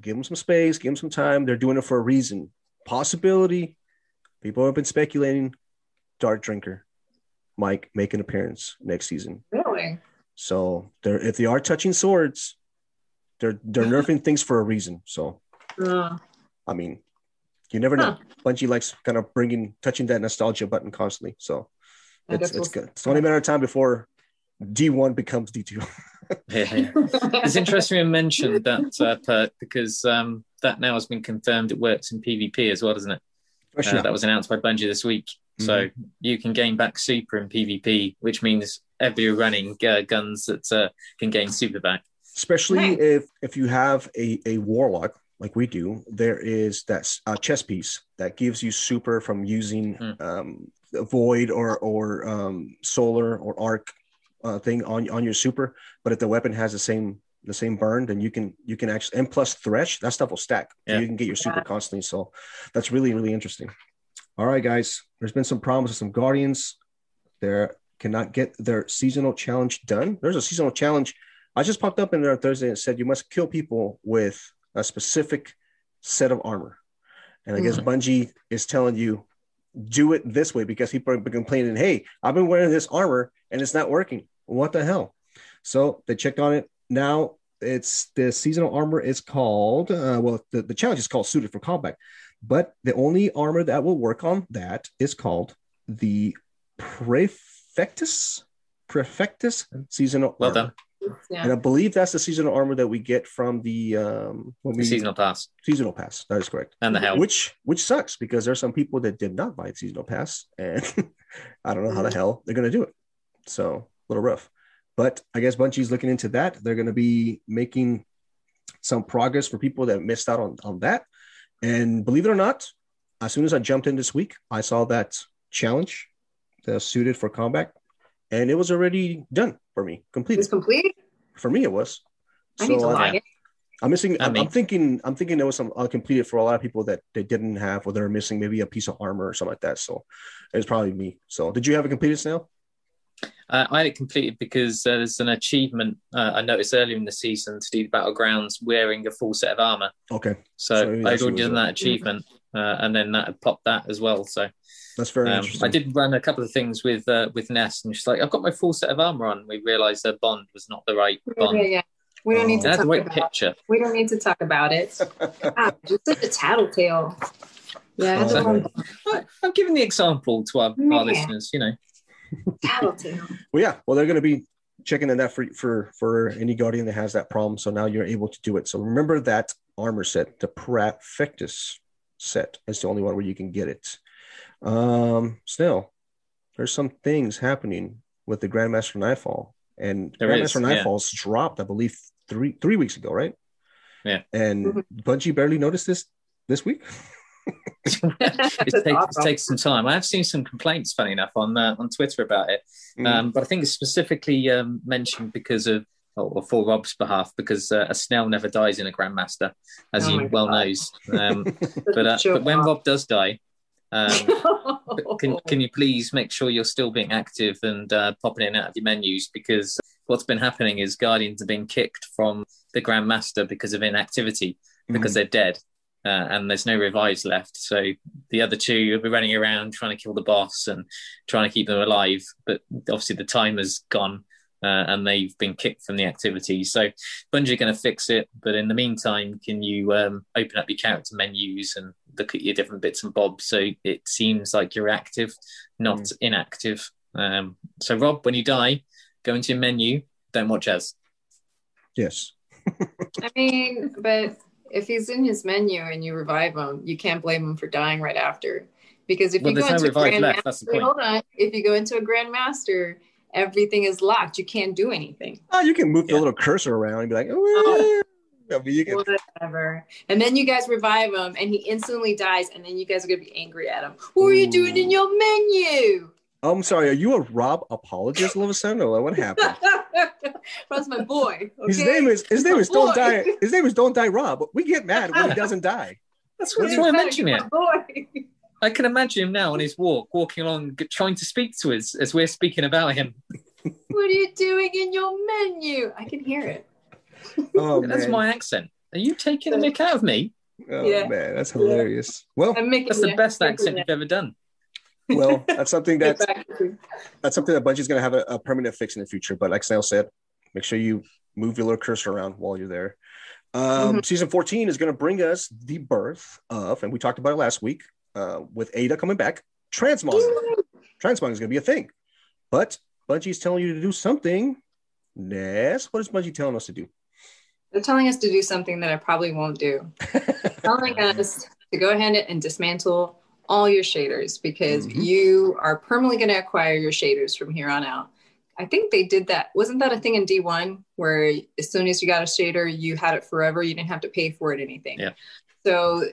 give them some space, give them some time. They're doing it for a reason. Possibility. People have been speculating. Dark Drinker, Mike make an appearance next season. Really? So they're if they are touching swords, they're they're nerfing things for a reason. So Uh, I mean, you never know. Huh. Bungie likes kind of bringing touching that nostalgia button constantly. So I it's it's we'll good. It's only a matter of time before D1 becomes D2. Yeah, yeah. It's interesting you mentioned that uh, perk because um, that now has been confirmed. It works in PvP as well, doesn't it? Uh, that was announced by Bungie this week. So Mm-hmm. you can gain back super in PvP, which means every running uh, guns that uh, can gain super back. Especially Nice. if if you have a, a warlock like we do there is that uh, chess piece that gives you super from using Hmm. um, void or or um, solar or arc uh, thing on on your super but if the weapon has the same the same burn then you can you can actually and plus thresh that stuff will stack. So you can get your super Yeah. constantly. So that's really really interesting. All right guys. There's been some problems with some guardians. There cannot get their seasonal challenge done. There's a seasonal challenge I just popped up in there on Thursday and said you must kill people with a specific set of armor. And I guess Bungie is telling you do it this way because people have been complaining, hey, I've been wearing this armor and it's not working. What the hell? So they checked on it. Now it's the seasonal armor is called, uh, well, the, the challenge is called suited for combat, but the only armor that will work on that is called the Prefectus. Prefectus seasonal Well armor. done. Yeah. And I believe that's the seasonal armor that we get from the um when The we seasonal pass seasonal pass. That is correct. and the helm. Which which sucks because there are some people that did not buy the seasonal pass, and I don't know how the hell they're gonna do it. So a little rough. But I guess Bungie's looking into that. They're gonna be making some progress for people that missed out on, on that. And believe it or not, as soon as I jumped in this week, I saw that challenge, the suited for combat, and it was already done for me, completed It's complete. for me it was. I need to So, uh, log in. i'm missing I I'm, I'm thinking i'm thinking there was some uncompleted for a lot of people that they didn't have or they're missing maybe a piece of armor or something like that. So it's probably me. So did you have it completed snail Uh, I had it completed because uh, there's an achievement uh, I noticed earlier in the season to do the battlegrounds wearing a full set of armor. okay. So, So I'd already done that achievement, uh, and then that had popped that as well. So that's very um, interesting I did run a couple of things with uh, with Ness, and she's like, "I've got my full set of armor on." We realised her bond was not the right Yeah, bond. yeah, yeah. We don't need Oh. to It had talk the right about. picture. We don't need to talk about it. ah, just such a tattletale. Yeah, Oh, it's a okay. whole I- I'm giving the example to our, our listeners. You know, tattletale. well yeah well they're going to be checking on that for for for any guardian that has that problem so now you're able to do it so remember that armor set the Prefectus set is the only one where you can get it um snail there's some things happening with the grandmaster nightfall and There grandmaster is, yeah. dropped i believe three three weeks ago right Yeah. and Mhm. bungie barely noticed this this week it, takes, awesome. it takes some time. I have seen some complaints, funny enough, on uh, on Twitter about it. Mm. Um, but I think it's specifically um, mentioned because of, or, or for Rob's behalf, because uh, a snail never dies in a Grandmaster, as Oh he well God. knows. Um, but uh, Show but when. Rob does die, um, can can you please make sure you're still being active and uh, popping in and out of your menus because what's been happening is Guardians are being kicked from the Grandmaster because of inactivity because they're dead. Uh, and there's no revives left. So the other two will be running around trying to kill the boss and trying to keep them alive. But obviously the timer's gone uh, and they've been kicked from the activity. So Bungie are going to fix it. But in the meantime, can you um, open up your character menus and look at your different bits and bobs so it seems like you're active, not inactive? Um, so Rob, when you die, go into your menu. Don't watch as. yes I mean, but if he's in his menu and you revive him, you can't blame him for dying right after. Because if Well, you go there's no into a revive grandmaster, left, that's hold on. If you go into a grandmaster, everything is locked. You can't do anything. oh you can move the little cursor around and be like oh I mean, you can Whatever. And then you guys revive him, and he instantly dies. And then you guys are gonna be angry at him. What are you doing in your menu? Oh, I'm sorry. Are you a Rob apologist all of a sudden, or what happened? That's my boy. Okay? His name is his name is My Don't. Die. His name is Don't Die Rob. We get mad when he doesn't die. That's, that's why I He's mention it. Boy. I can imagine him now on his walk, walking along, trying to speak to us as we're speaking about him. What are you doing in your menu? I can hear it. Oh That's man. my accent. Are you taking a mick out of me? Oh Yeah. man, that's hilarious. Well, making That's the yeah, best accent you've ever done. well, that's something that that's something that Bungie's gonna have a, a permanent fix in the future. But like Snail said, make sure you move your little cursor around while you're there. Um, Season 14 is gonna bring us the birth of, and we talked about it last week, uh, with Ada coming back. Transmog. Transmog is gonna be a thing, but Bungie's telling you to do something. Ness, what is Bungie telling us to do? They're telling us to do something that I probably won't do. telling us to go ahead and dismantle all your shaders because Mhm. you are permanently going to acquire your shaders from here on out. I think they did that. Wasn't that a thing in D1 where as soon as you got a shader, you had it forever? You didn't have to pay for it anything. Yeah. So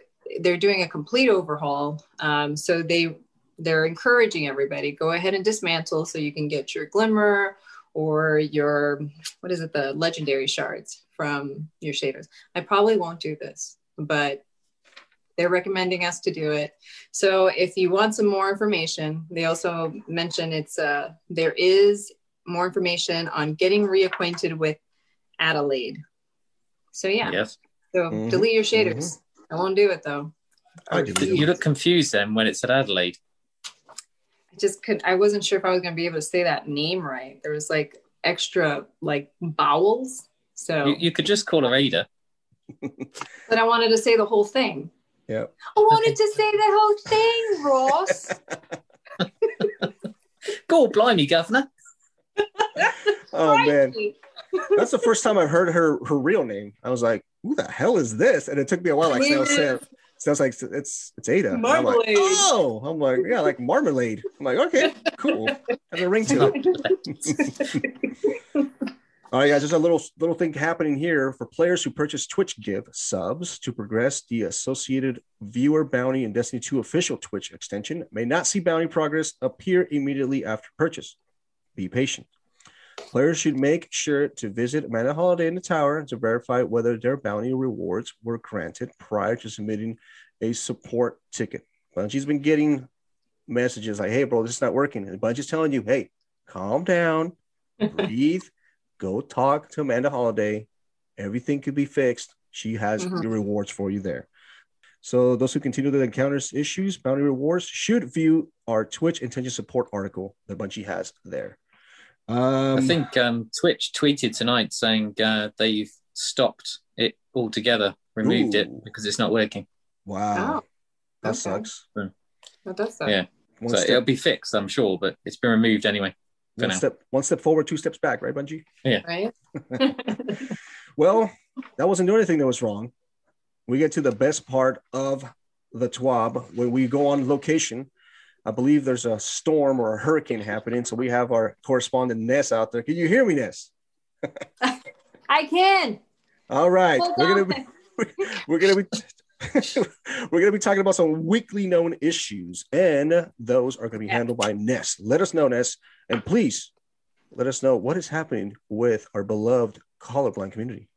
they're doing a complete overhaul. Um, so they they're encouraging everybody go ahead and dismantle so you can get your glimmer or your what is it the legendary shards from your shaders. I probably won't do this, but they're recommending us to do it. So if you want some more information, they also mention it's uh there is more information on getting reacquainted with Adelaide. So yeah, Yes. so Mhm. delete your shaders. I won't do it though. I. You look confused then when it said Adelaide. I just couldn't. I wasn't sure if I was gonna be able to say that name right. There was like extra like vowels. So You, you could just call her Ada. but I wanted to say the whole thing. Yeah. I wanted to say the whole thing, Ross. Go blimey, governor. Oh man, that's the first time I've heard her her real name. I was like, "Who the hell is this?" And it took me a while. Like said, Snail's like, "It's it's Ada." And I'm like, oh, I'm like, yeah, like marmalade. I'm like, okay, cool. Has a ring to it. All right, guys. There's a little little thing happening here for players who purchase Twitch Give subs to progress the associated viewer bounty and Destiny 2 official Twitch extension. May not see bounty progress appear immediately after purchase. Be patient. Players should make sure to visit Amanda Holiday in the tower to verify whether their bounty rewards were granted prior to submitting a support ticket. Bungie's been getting messages like, "Hey, bro, this is not working," and Bungie's telling you, "Hey, calm down, breathe, go talk to Amanda Holiday. Everything could be fixed. She has Mhm. your rewards for you there." So those who continue to encounter issues, bounty rewards should view our Twitch extension support article that Bungie has there. Um, I think um, Twitch tweeted tonight saying uh, they've stopped it altogether, removed it because it's not working. Wow, Oh, that okay. sucks. That does suck. Yeah. One, so it'll be fixed, I'm sure, but it's been removed anyway. for one now. step, one step forward, two steps back, right, Bungie? Right? Well, that wasn't the only thing that was wrong. We get to the best part of the TWAB when we go on location. I believe there's a storm or a hurricane happening, so we have our correspondent Ness out there. Can you hear me, Ness? I can. All right, Hold we're gonna be we're gonna be we're gonna be talking about some weekly known issues, and those are gonna be handled by Ness. Let us know, Ness, and please let us know what is happening with our beloved colorblind community.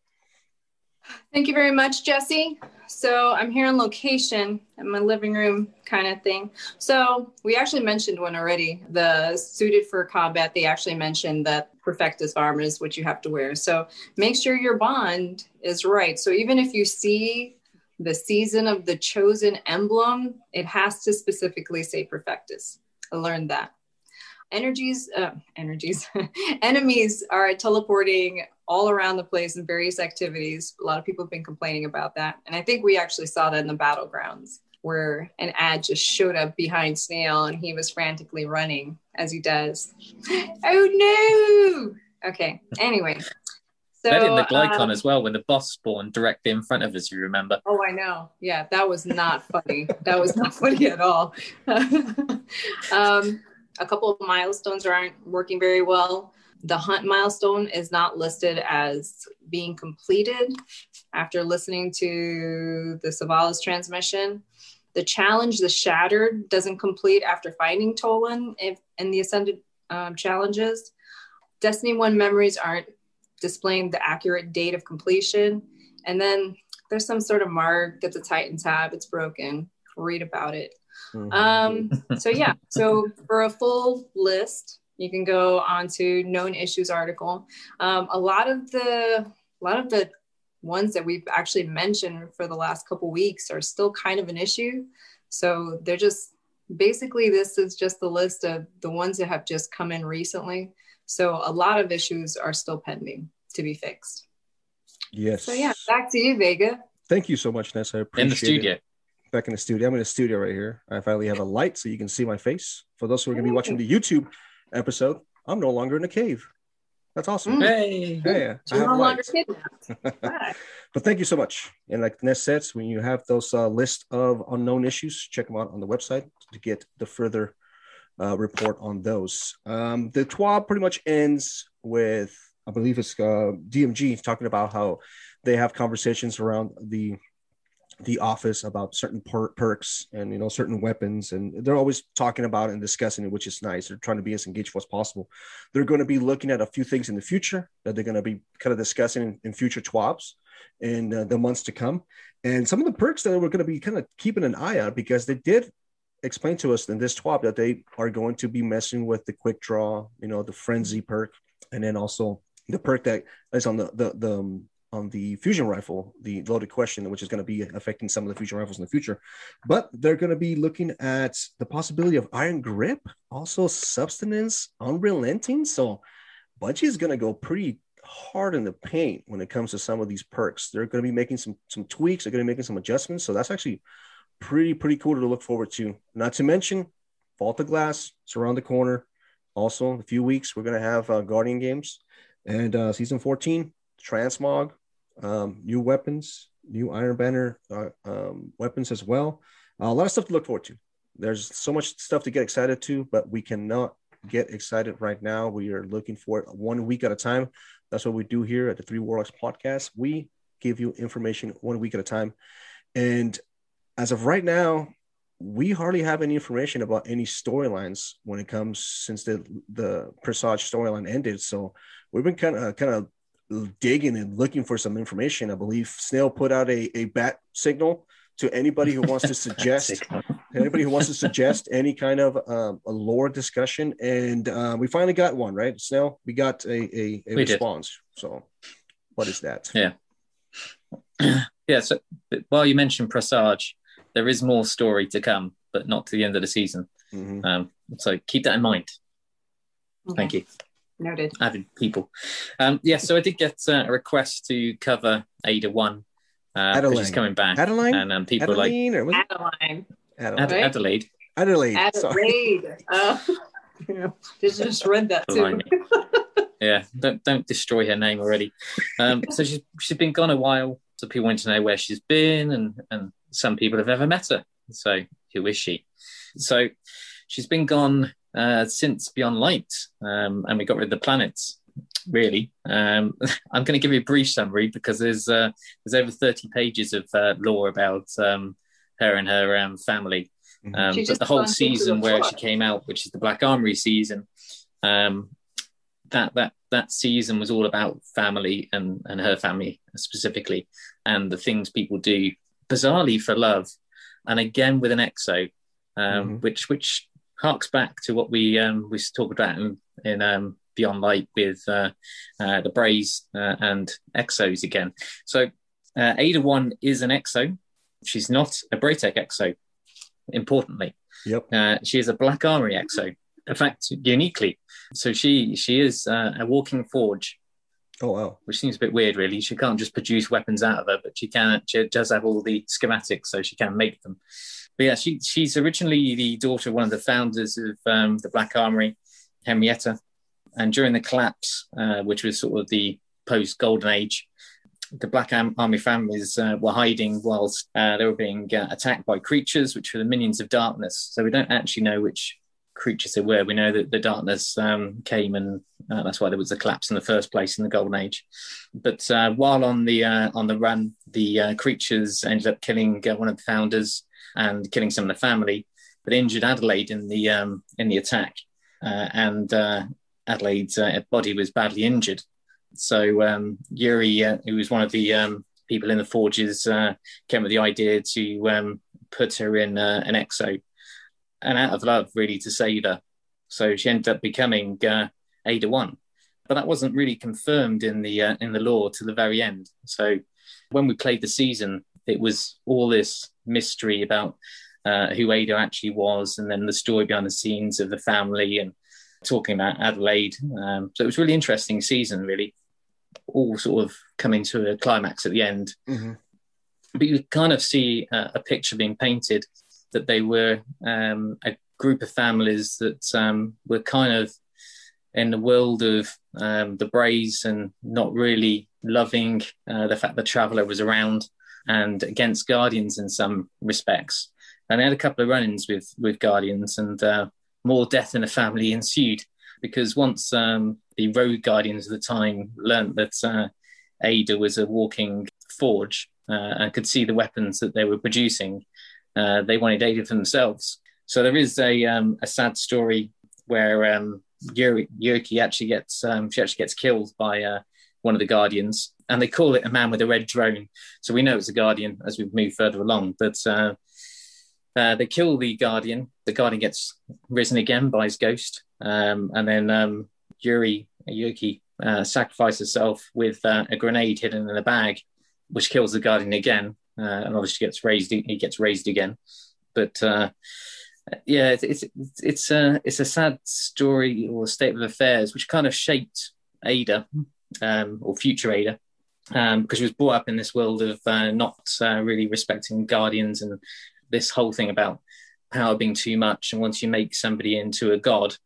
Thank you very much, Jesse. So I'm here on location in my living room kind of thing. So we actually mentioned one already. The suited for combat, they actually mentioned that Prefectus armor is what you have to wear. So make sure your bond is right. So even if you see the season of the chosen emblem, it has to specifically say Prefectus. I learned that. Energies, uh, energies, enemies are teleporting all around the place in various activities. A lot of people have been complaining about that. And I think we actually saw that in the battlegrounds where an ad just showed up behind Snail and he was frantically running as he does. Oh no! Okay, anyway. So, they did the Glykon um, as well when the boss spawned directly in front of us, you remember? Oh, I know. Yeah, that was not funny. that was not funny at all. um, a couple of milestones aren't working very well. The hunt milestone is not listed as being completed after listening to the Savalas transmission. The challenge, the Shattered, doesn't complete after finding Toland if, in the Ascendant um, challenges. Destiny 1 memories aren't displaying the accurate date of completion. And then there's some sort of mark that's a Titan tab. It's broken. Read about it. Um, so yeah, so for a full list, you can go on to known issues article. Um, a lot of the a lot of the ones that we've actually mentioned for the last couple weeks are still kind of an issue. So they're just basically this is just the list of the ones that have just come in recently. So a lot of issues are still pending to be fixed. Yes. So yeah, back to you, Vega. Thank you so much, Nessa. I appreciate in the studio. It. Back in the studio. I'm in the studio right here. I finally have a light so you can see my face. For those who are going to be watching the YouTube episode, I'm no longer in a cave. That's awesome. Mm. Hey, hey I have no longer lights. but thank you so much. And like Ness says, when you have those uh, list of unknown issues, check them out on the website to get the further uh, report on those. Um, the TWAB pretty much ends with, I believe it's uh, DMG talking about how they have conversations around the the office about certain per- perks and you know certain weapons and they're always talking about and discussing it which is nice. They're trying to be as engaged as possible. They're going to be looking at a few things in the future that they're going to be kind of discussing in, in future twabs in uh, the months to come. And some of the perks that we're going to be kind of keeping an eye on because they did explain to us in this twab that they are going to be messing with the quick draw you know the frenzy perk and then also the perk that is on the the, the um, on the fusion rifle, the loaded question, which is going to be affecting some of the fusion rifles in the future. But they're going to be looking at the possibility of iron grip, also subsistence, unrelenting. So Bungie is going to go pretty hard in the paint when it comes to some of these perks. They're going to be making some some tweaks. They're going to be making some adjustments. So that's actually pretty pretty cool to look forward to. Not to mention, Vault of Glass. It's around the corner. Also, in a few weeks, we're going to have uh, Guardian games and uh, season 14 transmog um, new weapons, new Iron Banner uh, um, weapons as well. Uh, a lot of stuff to look forward to. There's so much stuff to get excited to, but we cannot get excited right now. We are looking for it one week at a time. That's what we do here at the Three Warlocks podcast. We give you information one week at a time. And as of right now, we hardly have any information about any storylines when it comes since the the Presage storyline ended. So we've been kind of kind of digging and looking for some information. I believe Snail put out a, a bat signal to anybody who wants to suggest anybody who wants to suggest any kind of um, a lore discussion, and uh, we finally got one right. Snail, we got a a, a response. Did. So, what is that? Yeah, yeah. So, while you mentioned Presage, there is more story to come, but not to the end of the season. Mm-hmm. Um, so keep that in mind. Okay. Thank you. Noted. Avid people. Um, yeah, so I did get uh, a request to cover Ada 1. Uh, she's coming back. Adeline? And um, people Adeline, are like. Adeline. Adelaide. Ad- Adelaide. Adelaide. Adelaide. Uh, just, just read that too. yeah, don't don't destroy her name already. Um, so she's she's been gone a while, so people want to know where she's been, and and some people have never met her. So who is she? So she's been gone uh, since Beyond Light, um, and we got rid of the planets. Really, um, I'm going to give you a brief summary because there's uh, there's over 30 pages of uh, lore about um, her and her um, family. Mm-hmm. Um, but the whole season where she came out, which is the Black Armory season, um, that that that season was all about family and and her family specifically, and the things people do bizarrely for love, and again with an exo, um, mm-hmm. which which harks back to what we um, we talked about in, in um, Beyond Light with uh, uh, the Brays uh, and Exos again. So uh, Ada One is an Exo. She's not a Braytech Exo. Importantly, yep. Uh, she is a Black Armory Exo. In fact, uniquely, so she she is uh, a walking forge. Oh wow! Which seems a bit weird, really. She can't just produce weapons out of her, but she can. She does have all the schematics, so she can make them. But yeah, she, she's originally the daughter of one of the founders of um, the Black Armory, Henrietta. And during the collapse, uh, which was sort of the post Golden Age, the Black Army families uh, were hiding whilst uh, they were being uh, attacked by creatures, which were the minions of darkness. So we don't actually know which creatures they were. We know that the darkness um, came, and uh, that's why there was a collapse in the first place in the Golden Age. But uh, while on the uh, on the run, the creatures ended up killing one of the founders, and killing some of the family, but injured Adelaide in the um, in the attack, uh, and uh, Adelaide's uh, body was badly injured. So um, Yuri, uh, who was one of the um, people in the forges, uh, came with the idea to um, put her in uh, an exo, and out of love, really, to save her. So she ended up becoming Ada One. but that wasn't really confirmed in the in the lore to the very end. So when we played the season, it was all this mystery about uh, who Ada actually was, and then the story behind the scenes of the family and talking about Adelaide. Um, so it was really interesting season, really, all sort of coming to a climax at the end. Mm-hmm. But you kind of see a, a picture being painted that they were um, a group of families that um, were kind of in the world of um, the Brays and not really loving uh, the fact the Traveller was around and against Guardians in some respects. And they had a couple of run-ins with with Guardians, and uh, more death in the family ensued because once um, the rogue Guardians of the time learnt that uh, Ada was a walking forge uh, and could see the weapons that they were producing, uh, they wanted Ada for themselves. So there is a um, a sad story where um, Yuki actually gets um, she actually gets killed by uh, one of the guardians, and they call it a man with a red drone. So we know it's a guardian as we move further along. But uh, uh, they kill the guardian. The guardian gets risen again by his ghost, um, and then um, Yuri Yuki uh, sacrifices herself with uh, a grenade hidden in a bag, which kills the guardian again, uh, and obviously gets raised. He gets raised again, but uh, yeah, it's it's it's a it's a sad story or state of affairs which kind of shaped Ada um, or future Ada um, because she was brought up in this world of uh, not uh, really respecting guardians and this whole thing about power being too much. And once you make somebody into a god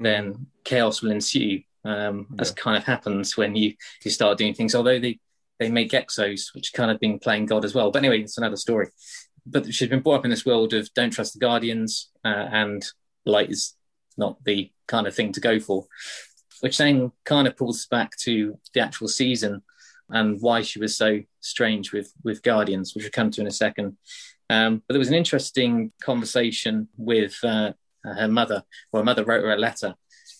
then chaos will ensue um, yeah. as kind of happens when you you start doing things. Although they they make exos which kind of been playing god as well. But anyway it's another story. But she's been brought up in this world of don't trust the guardians uh, and light is not the kind of thing to go for. Which then kind of pulls back to the actual season and why she was so strange with with guardians which we'll come to in a second um, but there was an interesting conversation with uh, her mother or her mother wrote her a letter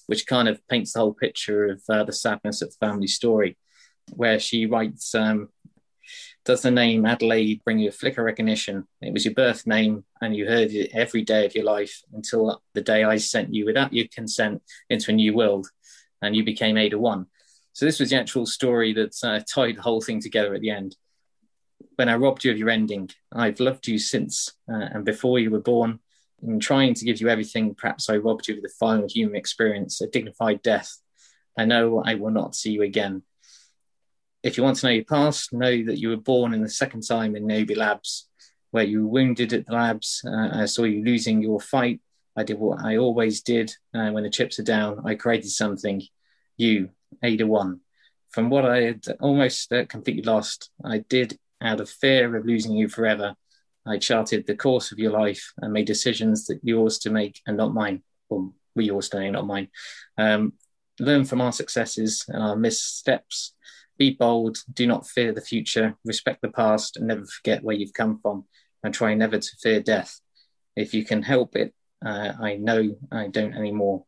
which kind of paints the whole picture of uh, the sadness of the family story where she writes um, does the name Adelaide bring you a flicker recognition? It was your birth name, and you heard it every day of your life until the day I sent you, without your consent, into a new world, and you became Ada One. So this was the actual story that uh, tied the whole thing together at the end. When I robbed you of your ending, I've loved you since, uh, and before you were born, in trying to give you everything, perhaps I robbed you of the final human experience, a dignified death. I know I will not see you again if you want to know your past, know that you were born in the second time in Niobe Labs, where you were wounded at the labs. Uh, I saw you losing your fight. I did what I always did uh, when the chips are down. I created something. You, Ada One. From what I had almost uh, completely lost, I did out of fear of losing you forever. I charted the course of your life and made decisions that yours to make and not mine. Well, we yours to make, not mine. Um, learn from our successes and our missteps be bold, do not fear the future, respect the past, and never forget where you've come from, and try never to fear death. If you can help it, uh, I know I don't anymore.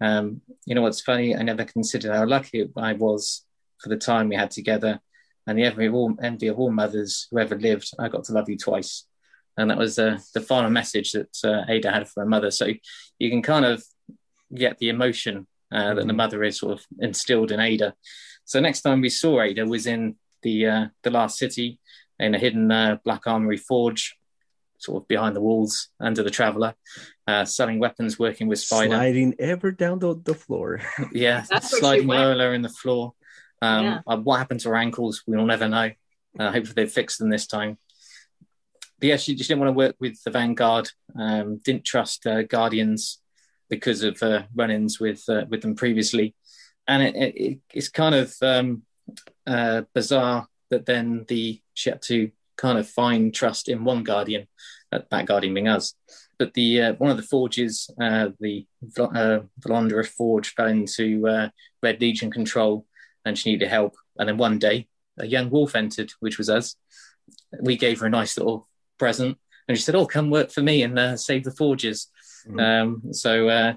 Um, you know what's funny? I never considered how lucky I was for the time we had together, and the envy of all, envy of all mothers who ever lived. I got to love you twice, and that was uh, the final message that uh, Ada had for her mother. So you can kind of get the emotion uh, that the mm-hmm. mother is sort of instilled in Ada. So next time we saw Ada was in the uh, the last city in a hidden uh, Black Armory forge, sort of behind the walls under the Traveller, uh, selling weapons, working with Spider, sliding ever down the, the floor. yeah, sliding lower in the floor. Um, yeah. Uh, what happened to her ankles? We'll never know. Uh, hopefully they fixed them this time. But yeah, she just didn't want to work with the Vanguard. Um, didn't trust uh, Guardians because of uh, run-ins with uh, with them previously and it, it, it's kind of um, uh, bizarre that then the she had to kind of find trust in one guardian, uh, that guardian being us. But the uh, one of the forges, uh, the uh, Volundr forge, fell into uh, Red Legion control, and she needed help. And then one day, a young wolf entered, which was us. We gave her a nice little present, and she said, "Oh, come work for me and uh, save the forges." Mm-hmm. Um, so uh,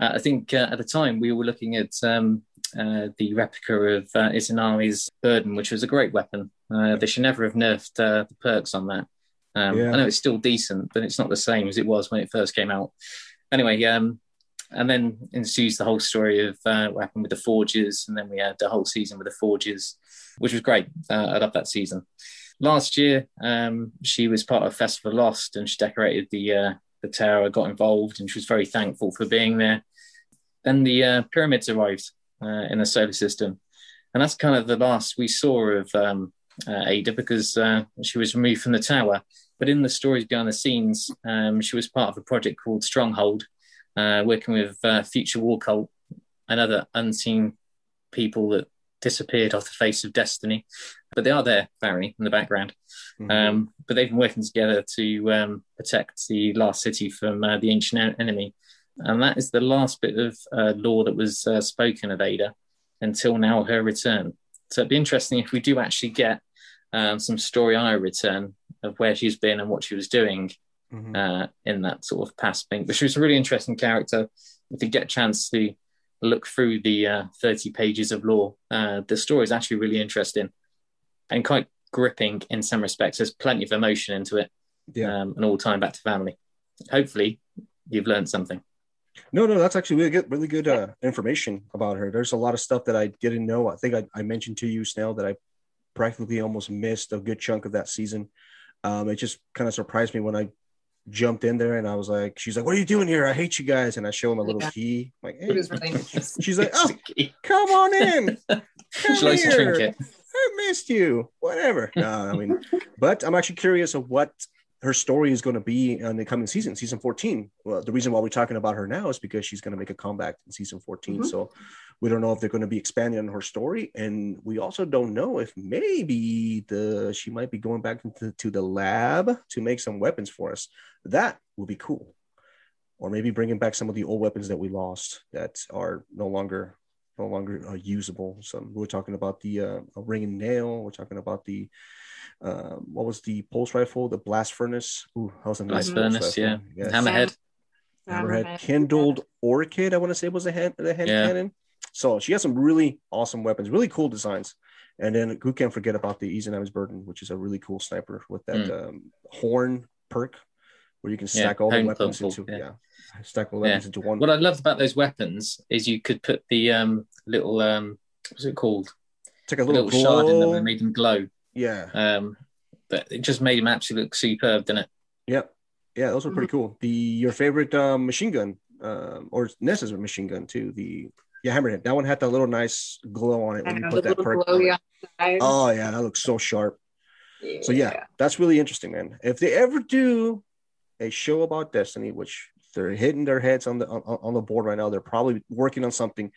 I think uh, at the time we were looking at um, uh, the replica of uh, Izanami's Burden, which was a great weapon. Uh, they should never have nerfed uh, the perks on that. Um, yeah. I know it's still decent, but it's not the same as it was when it first came out. Anyway, um, and then ensues the whole story of uh, what happened with the Forgers, and then we had the whole season with the Forgers, which was great. Uh, I love that season. Last year, um, she was part of Festival Lost, and she decorated the uh, the tower. Got involved, and she was very thankful for being there. Then the uh, pyramids arrived uh, in the solar system, and that's kind of the last we saw of um, uh, Ada because she was removed from the tower. But in the stories behind the scenes, um, she was part of a project called Stronghold, uh, working with uh, Future War Cult and other unseen people that disappeared off the face of destiny. But they are there, Barry, in the background. Mm-hmm. Um, but they've been working together to um, protect the last city from uh, the ancient enemy. And that is the last bit of uh, lore that was uh, spoken of Ada until now her return. So it'd be interesting if we do actually get um, some story on her return of where she's been and what she was doing mm-hmm. uh, in that sort of past thing. But she was a really interesting character. If you get a chance to look through the uh, 30 pages of lore, uh, the story is actually really interesting and quite gripping in some respects. There's plenty of emotion into it yeah. um, and all time back to family. Hopefully, you've learned something. No, no, that's actually really good, really good uh, information about her. There's a lot of stuff that I didn't know. I think I, I mentioned to you, Snail, that I practically almost missed a good chunk of that season. Um, it just kind of surprised me when I jumped in there and I was like, she's like, what are you doing here? I hate you guys. And I show him a little yeah. key. I'm like, hey. really she's like, oh, come on in. Come she likes to drink it. I missed you. Whatever. No, I mean, but I'm actually curious of what her story is going to be in the coming season, season 14. Well, the reason why we're talking about her now is because she's going to make a comeback in season 14. Mm-hmm. So we don't know if they're going to be expanding on her story, and we also don't know if maybe the she might be going back into to the lab to make some weapons for us. That will be cool, or maybe bringing back some of the old weapons that we lost that are no longer no longer uh, usable. So we're talking about the uh, Ringing Nail. We're talking about the uh, what was the pulse rifle, the blast furnace. Ooh, that was a nice blast furnace, yeah. Yes. Hammerhead. Hammerhead. Kindled Orchid, I want to say was the hand the hand yeah. cannon. So she has some really awesome weapons, really cool designs. And then who can forget about the Izanagi's Burden, which is a really cool sniper with that mm. um, horn perk where you can stack yeah, all the weapons into yeah. yeah. stack all the weapons into one. What I loved about those weapons is you could put the um, little um, what's it called? Take a little, little shard in them and made them glow. Yeah. Um, but it just made him absolutely look superb, didn't it? Yep. Yeah, those were pretty mm-hmm. cool. The your favorite um, machine gun, um, or Ness's machine gun too. The yeah, Hammerhead. That one had that little nice glow on it when you put that perk. On oh yeah, that looks so sharp. Yeah. So yeah, that's really interesting, man. If they ever do a show about Destiny, which they're hitting their heads on the on, on the board right now, they're probably working on something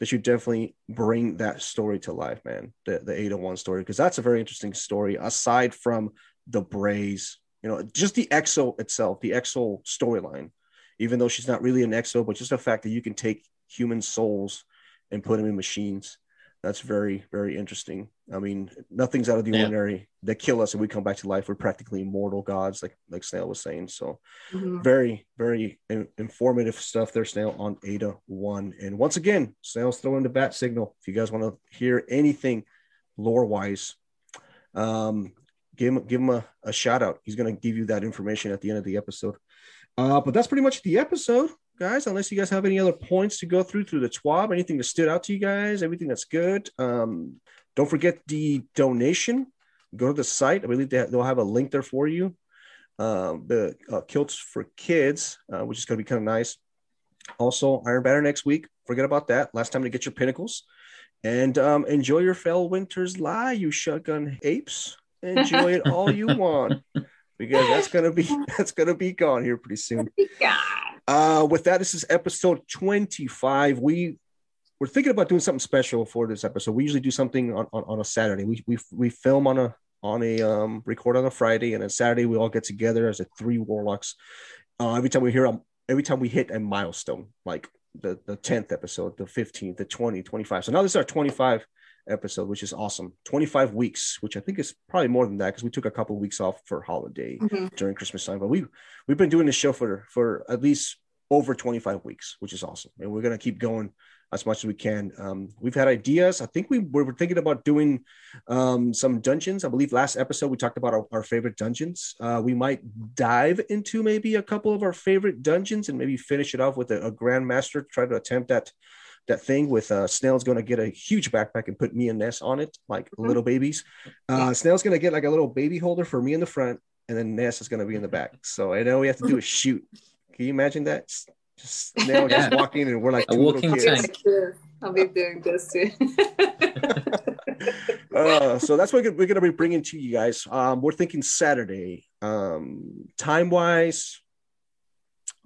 that you definitely bring that story to life, man. The the Ada One story, because that's a very interesting story. Aside from the Brays, you know, just the Exo itself, the Exo storyline. Even though she's not really an Exo, but just the fact that you can take human souls and put them in machines. That's very, very interesting. I mean, nothing's out of the yeah. ordinary. They kill us and we come back to life. We're practically immortal gods, like like Snail was saying. So, mm-hmm. very, very in- informative stuff there, Snail on Ada One. And once again, Snail's throwing the bat signal. If you guys want to hear anything lore wise, um, give him give him a, a shout out. He's going to give you that information at the end of the episode. Uh, but that's pretty much the episode guys, unless you guys have any other points to go through through the TWAB, anything that stood out to you guys, everything that's good. Um, don't forget the donation. Go to the site. I believe they, will have a link there for you. Um, the uh, kilts for kids, uh, which is going to be kind of nice. Also, Iron Banner next week. Forget about that. Last time to get your pinnacles. And um, enjoy your Felwinter's Lie, you shotgun apes. Enjoy it all you want. Because that's gonna be that's gonna be gone here pretty soon. Uh, with that, this is episode 25. We we're thinking about doing something special for this episode. We usually do something on, on, on a Saturday. We, we we film on a on a um record on a Friday, and then Saturday we all get together as a three warlocks. Uh, every time we hear um, every time we hit a milestone, like the the 10th episode, the 15th, the 20, 25. So now this is our 25 episode, which is awesome. 25 weeks, which I think is probably more than that because we took a couple of weeks off for holiday mm-hmm. during Christmas time. But we we've been doing this show for for at least over 25 weeks, which is awesome. And we're gonna keep going as much as we can. Um, we've had ideas. I think we were thinking about doing um, some dungeons. I believe last episode we talked about our, our favorite dungeons. Uh, we might dive into maybe a couple of our favorite dungeons and maybe finish it off with a, a grandmaster. Try to attempt that that thing with uh, Snail's going to get a huge backpack and put me and Ness on it like mm-hmm. little babies. Uh, Snail's going to get like a little baby holder for me in the front, and then Ness is going to be in the back. So I know we have to do a shoot. Can you imagine that? Just Snail just walking, and we're like a walking tank. I'll be doing this too. uh, so that's what we're going to be bringing to you guys. Um, we're thinking Saturday, um, time wise,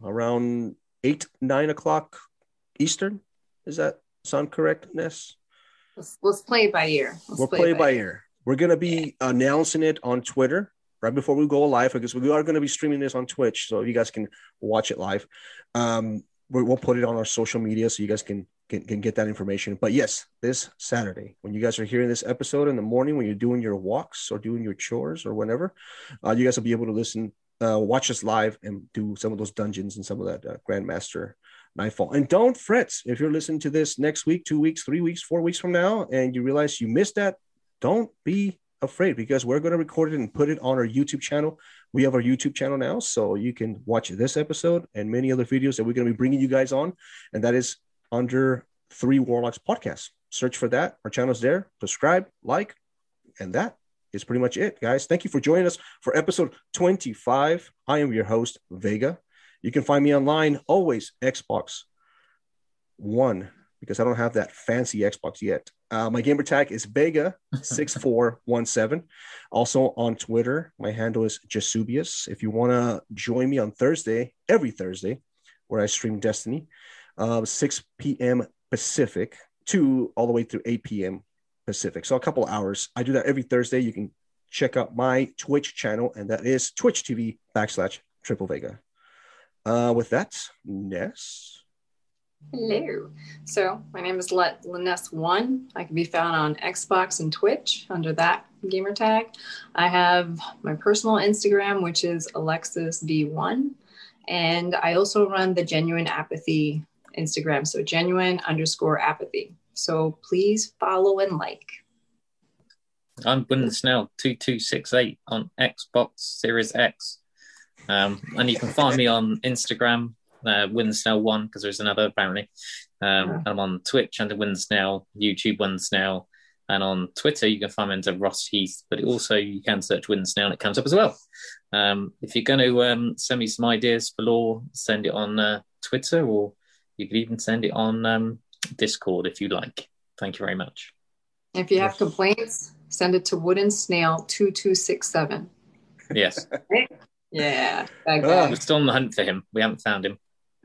around eight nine o'clock Eastern. Is that sound correct, Ness? Let's, let's play by ear. Let's we'll play, play by, by ear. ear. We're going to be yeah. announcing it on Twitter right before we go live because we are going to be streaming this on Twitch, so you guys can watch it live. Um, we'll put it on our social media so you guys can, can, can get that information. But yes, this Saturday, when you guys are hearing this episode in the morning, when you're doing your walks or doing your chores or whatever, uh, you guys will be able to listen, uh, watch us live, and do some of those dungeons and some of that uh, Grandmaster Nightfall. And don't fret if you're listening to this next week, two weeks, three weeks, four weeks from now, and you realize you missed that. Don't be afraid because we're going to record it and put it on our YouTube channel. We have our YouTube channel now, so you can watch this episode and many other videos that we're going to be bringing you guys on. And that is under Three Warlocks Podcast. Search for that. Our channel's there. Subscribe, like, and that is pretty much it, guys. Thank you for joining us for episode 25. I am your host, Vega. You can find me online always Xbox One because I don't have that fancy Xbox yet. Uh, my gamer tag is Vega6417. also on Twitter, my handle is Jasubius. If you want to join me on Thursday, every Thursday, where I stream Destiny, uh, 6 p.m. Pacific to all the way through 8 p.m. Pacific. So a couple hours. I do that every Thursday. You can check out my Twitch channel, and that is Twitch TV backslash Triple Vega. Uh, with that, Ness. Hello. So my name is Let Liness One. I can be found on Xbox and Twitch under that gamer tag. I have my personal Instagram, which is Alexis V1, and I also run the Genuine Apathy Instagram. So genuine underscore apathy. So please follow and like. I'm Wind Snell two two six eight on Xbox Series X. Um, and you can find me on Instagram, uh, Winsnell One, because there's another apparently. Um, yeah. I'm on Twitch under Winsnell, YouTube Winsnell, and on Twitter you can find me under Ross Heath. But also you can search Winsnell and it comes up as well. Um, if you're going to um, send me some ideas for lore, send it on uh, Twitter, or you could even send it on um, Discord if you like. Thank you very much. If you have complaints, send it to Wooden Snail two two six seven. Yes. Yeah. Ah. We're still on the hunt for him. We haven't found him.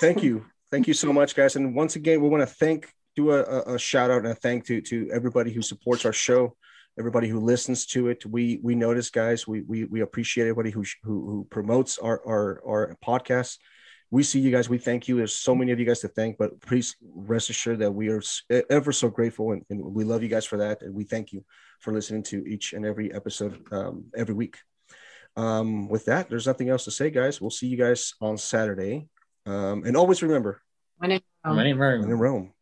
thank you. Thank you so much, guys. And once again, we want to thank, do a, a, shout out and a thank to to everybody who supports our show, everybody who listens to it. We we notice, guys. We we we appreciate everybody who who, who promotes our our our podcast. We see you guys. We thank you. There's so many of you guys to thank, but please rest assured that we are ever so grateful and, and we love you guys for that. And we thank you for listening to each and every episode um, every week um, with that, there's nothing else to say, guys. We'll see you guys on Saturday. Um, and always remember when in Rome. When in Rome. When in Rome.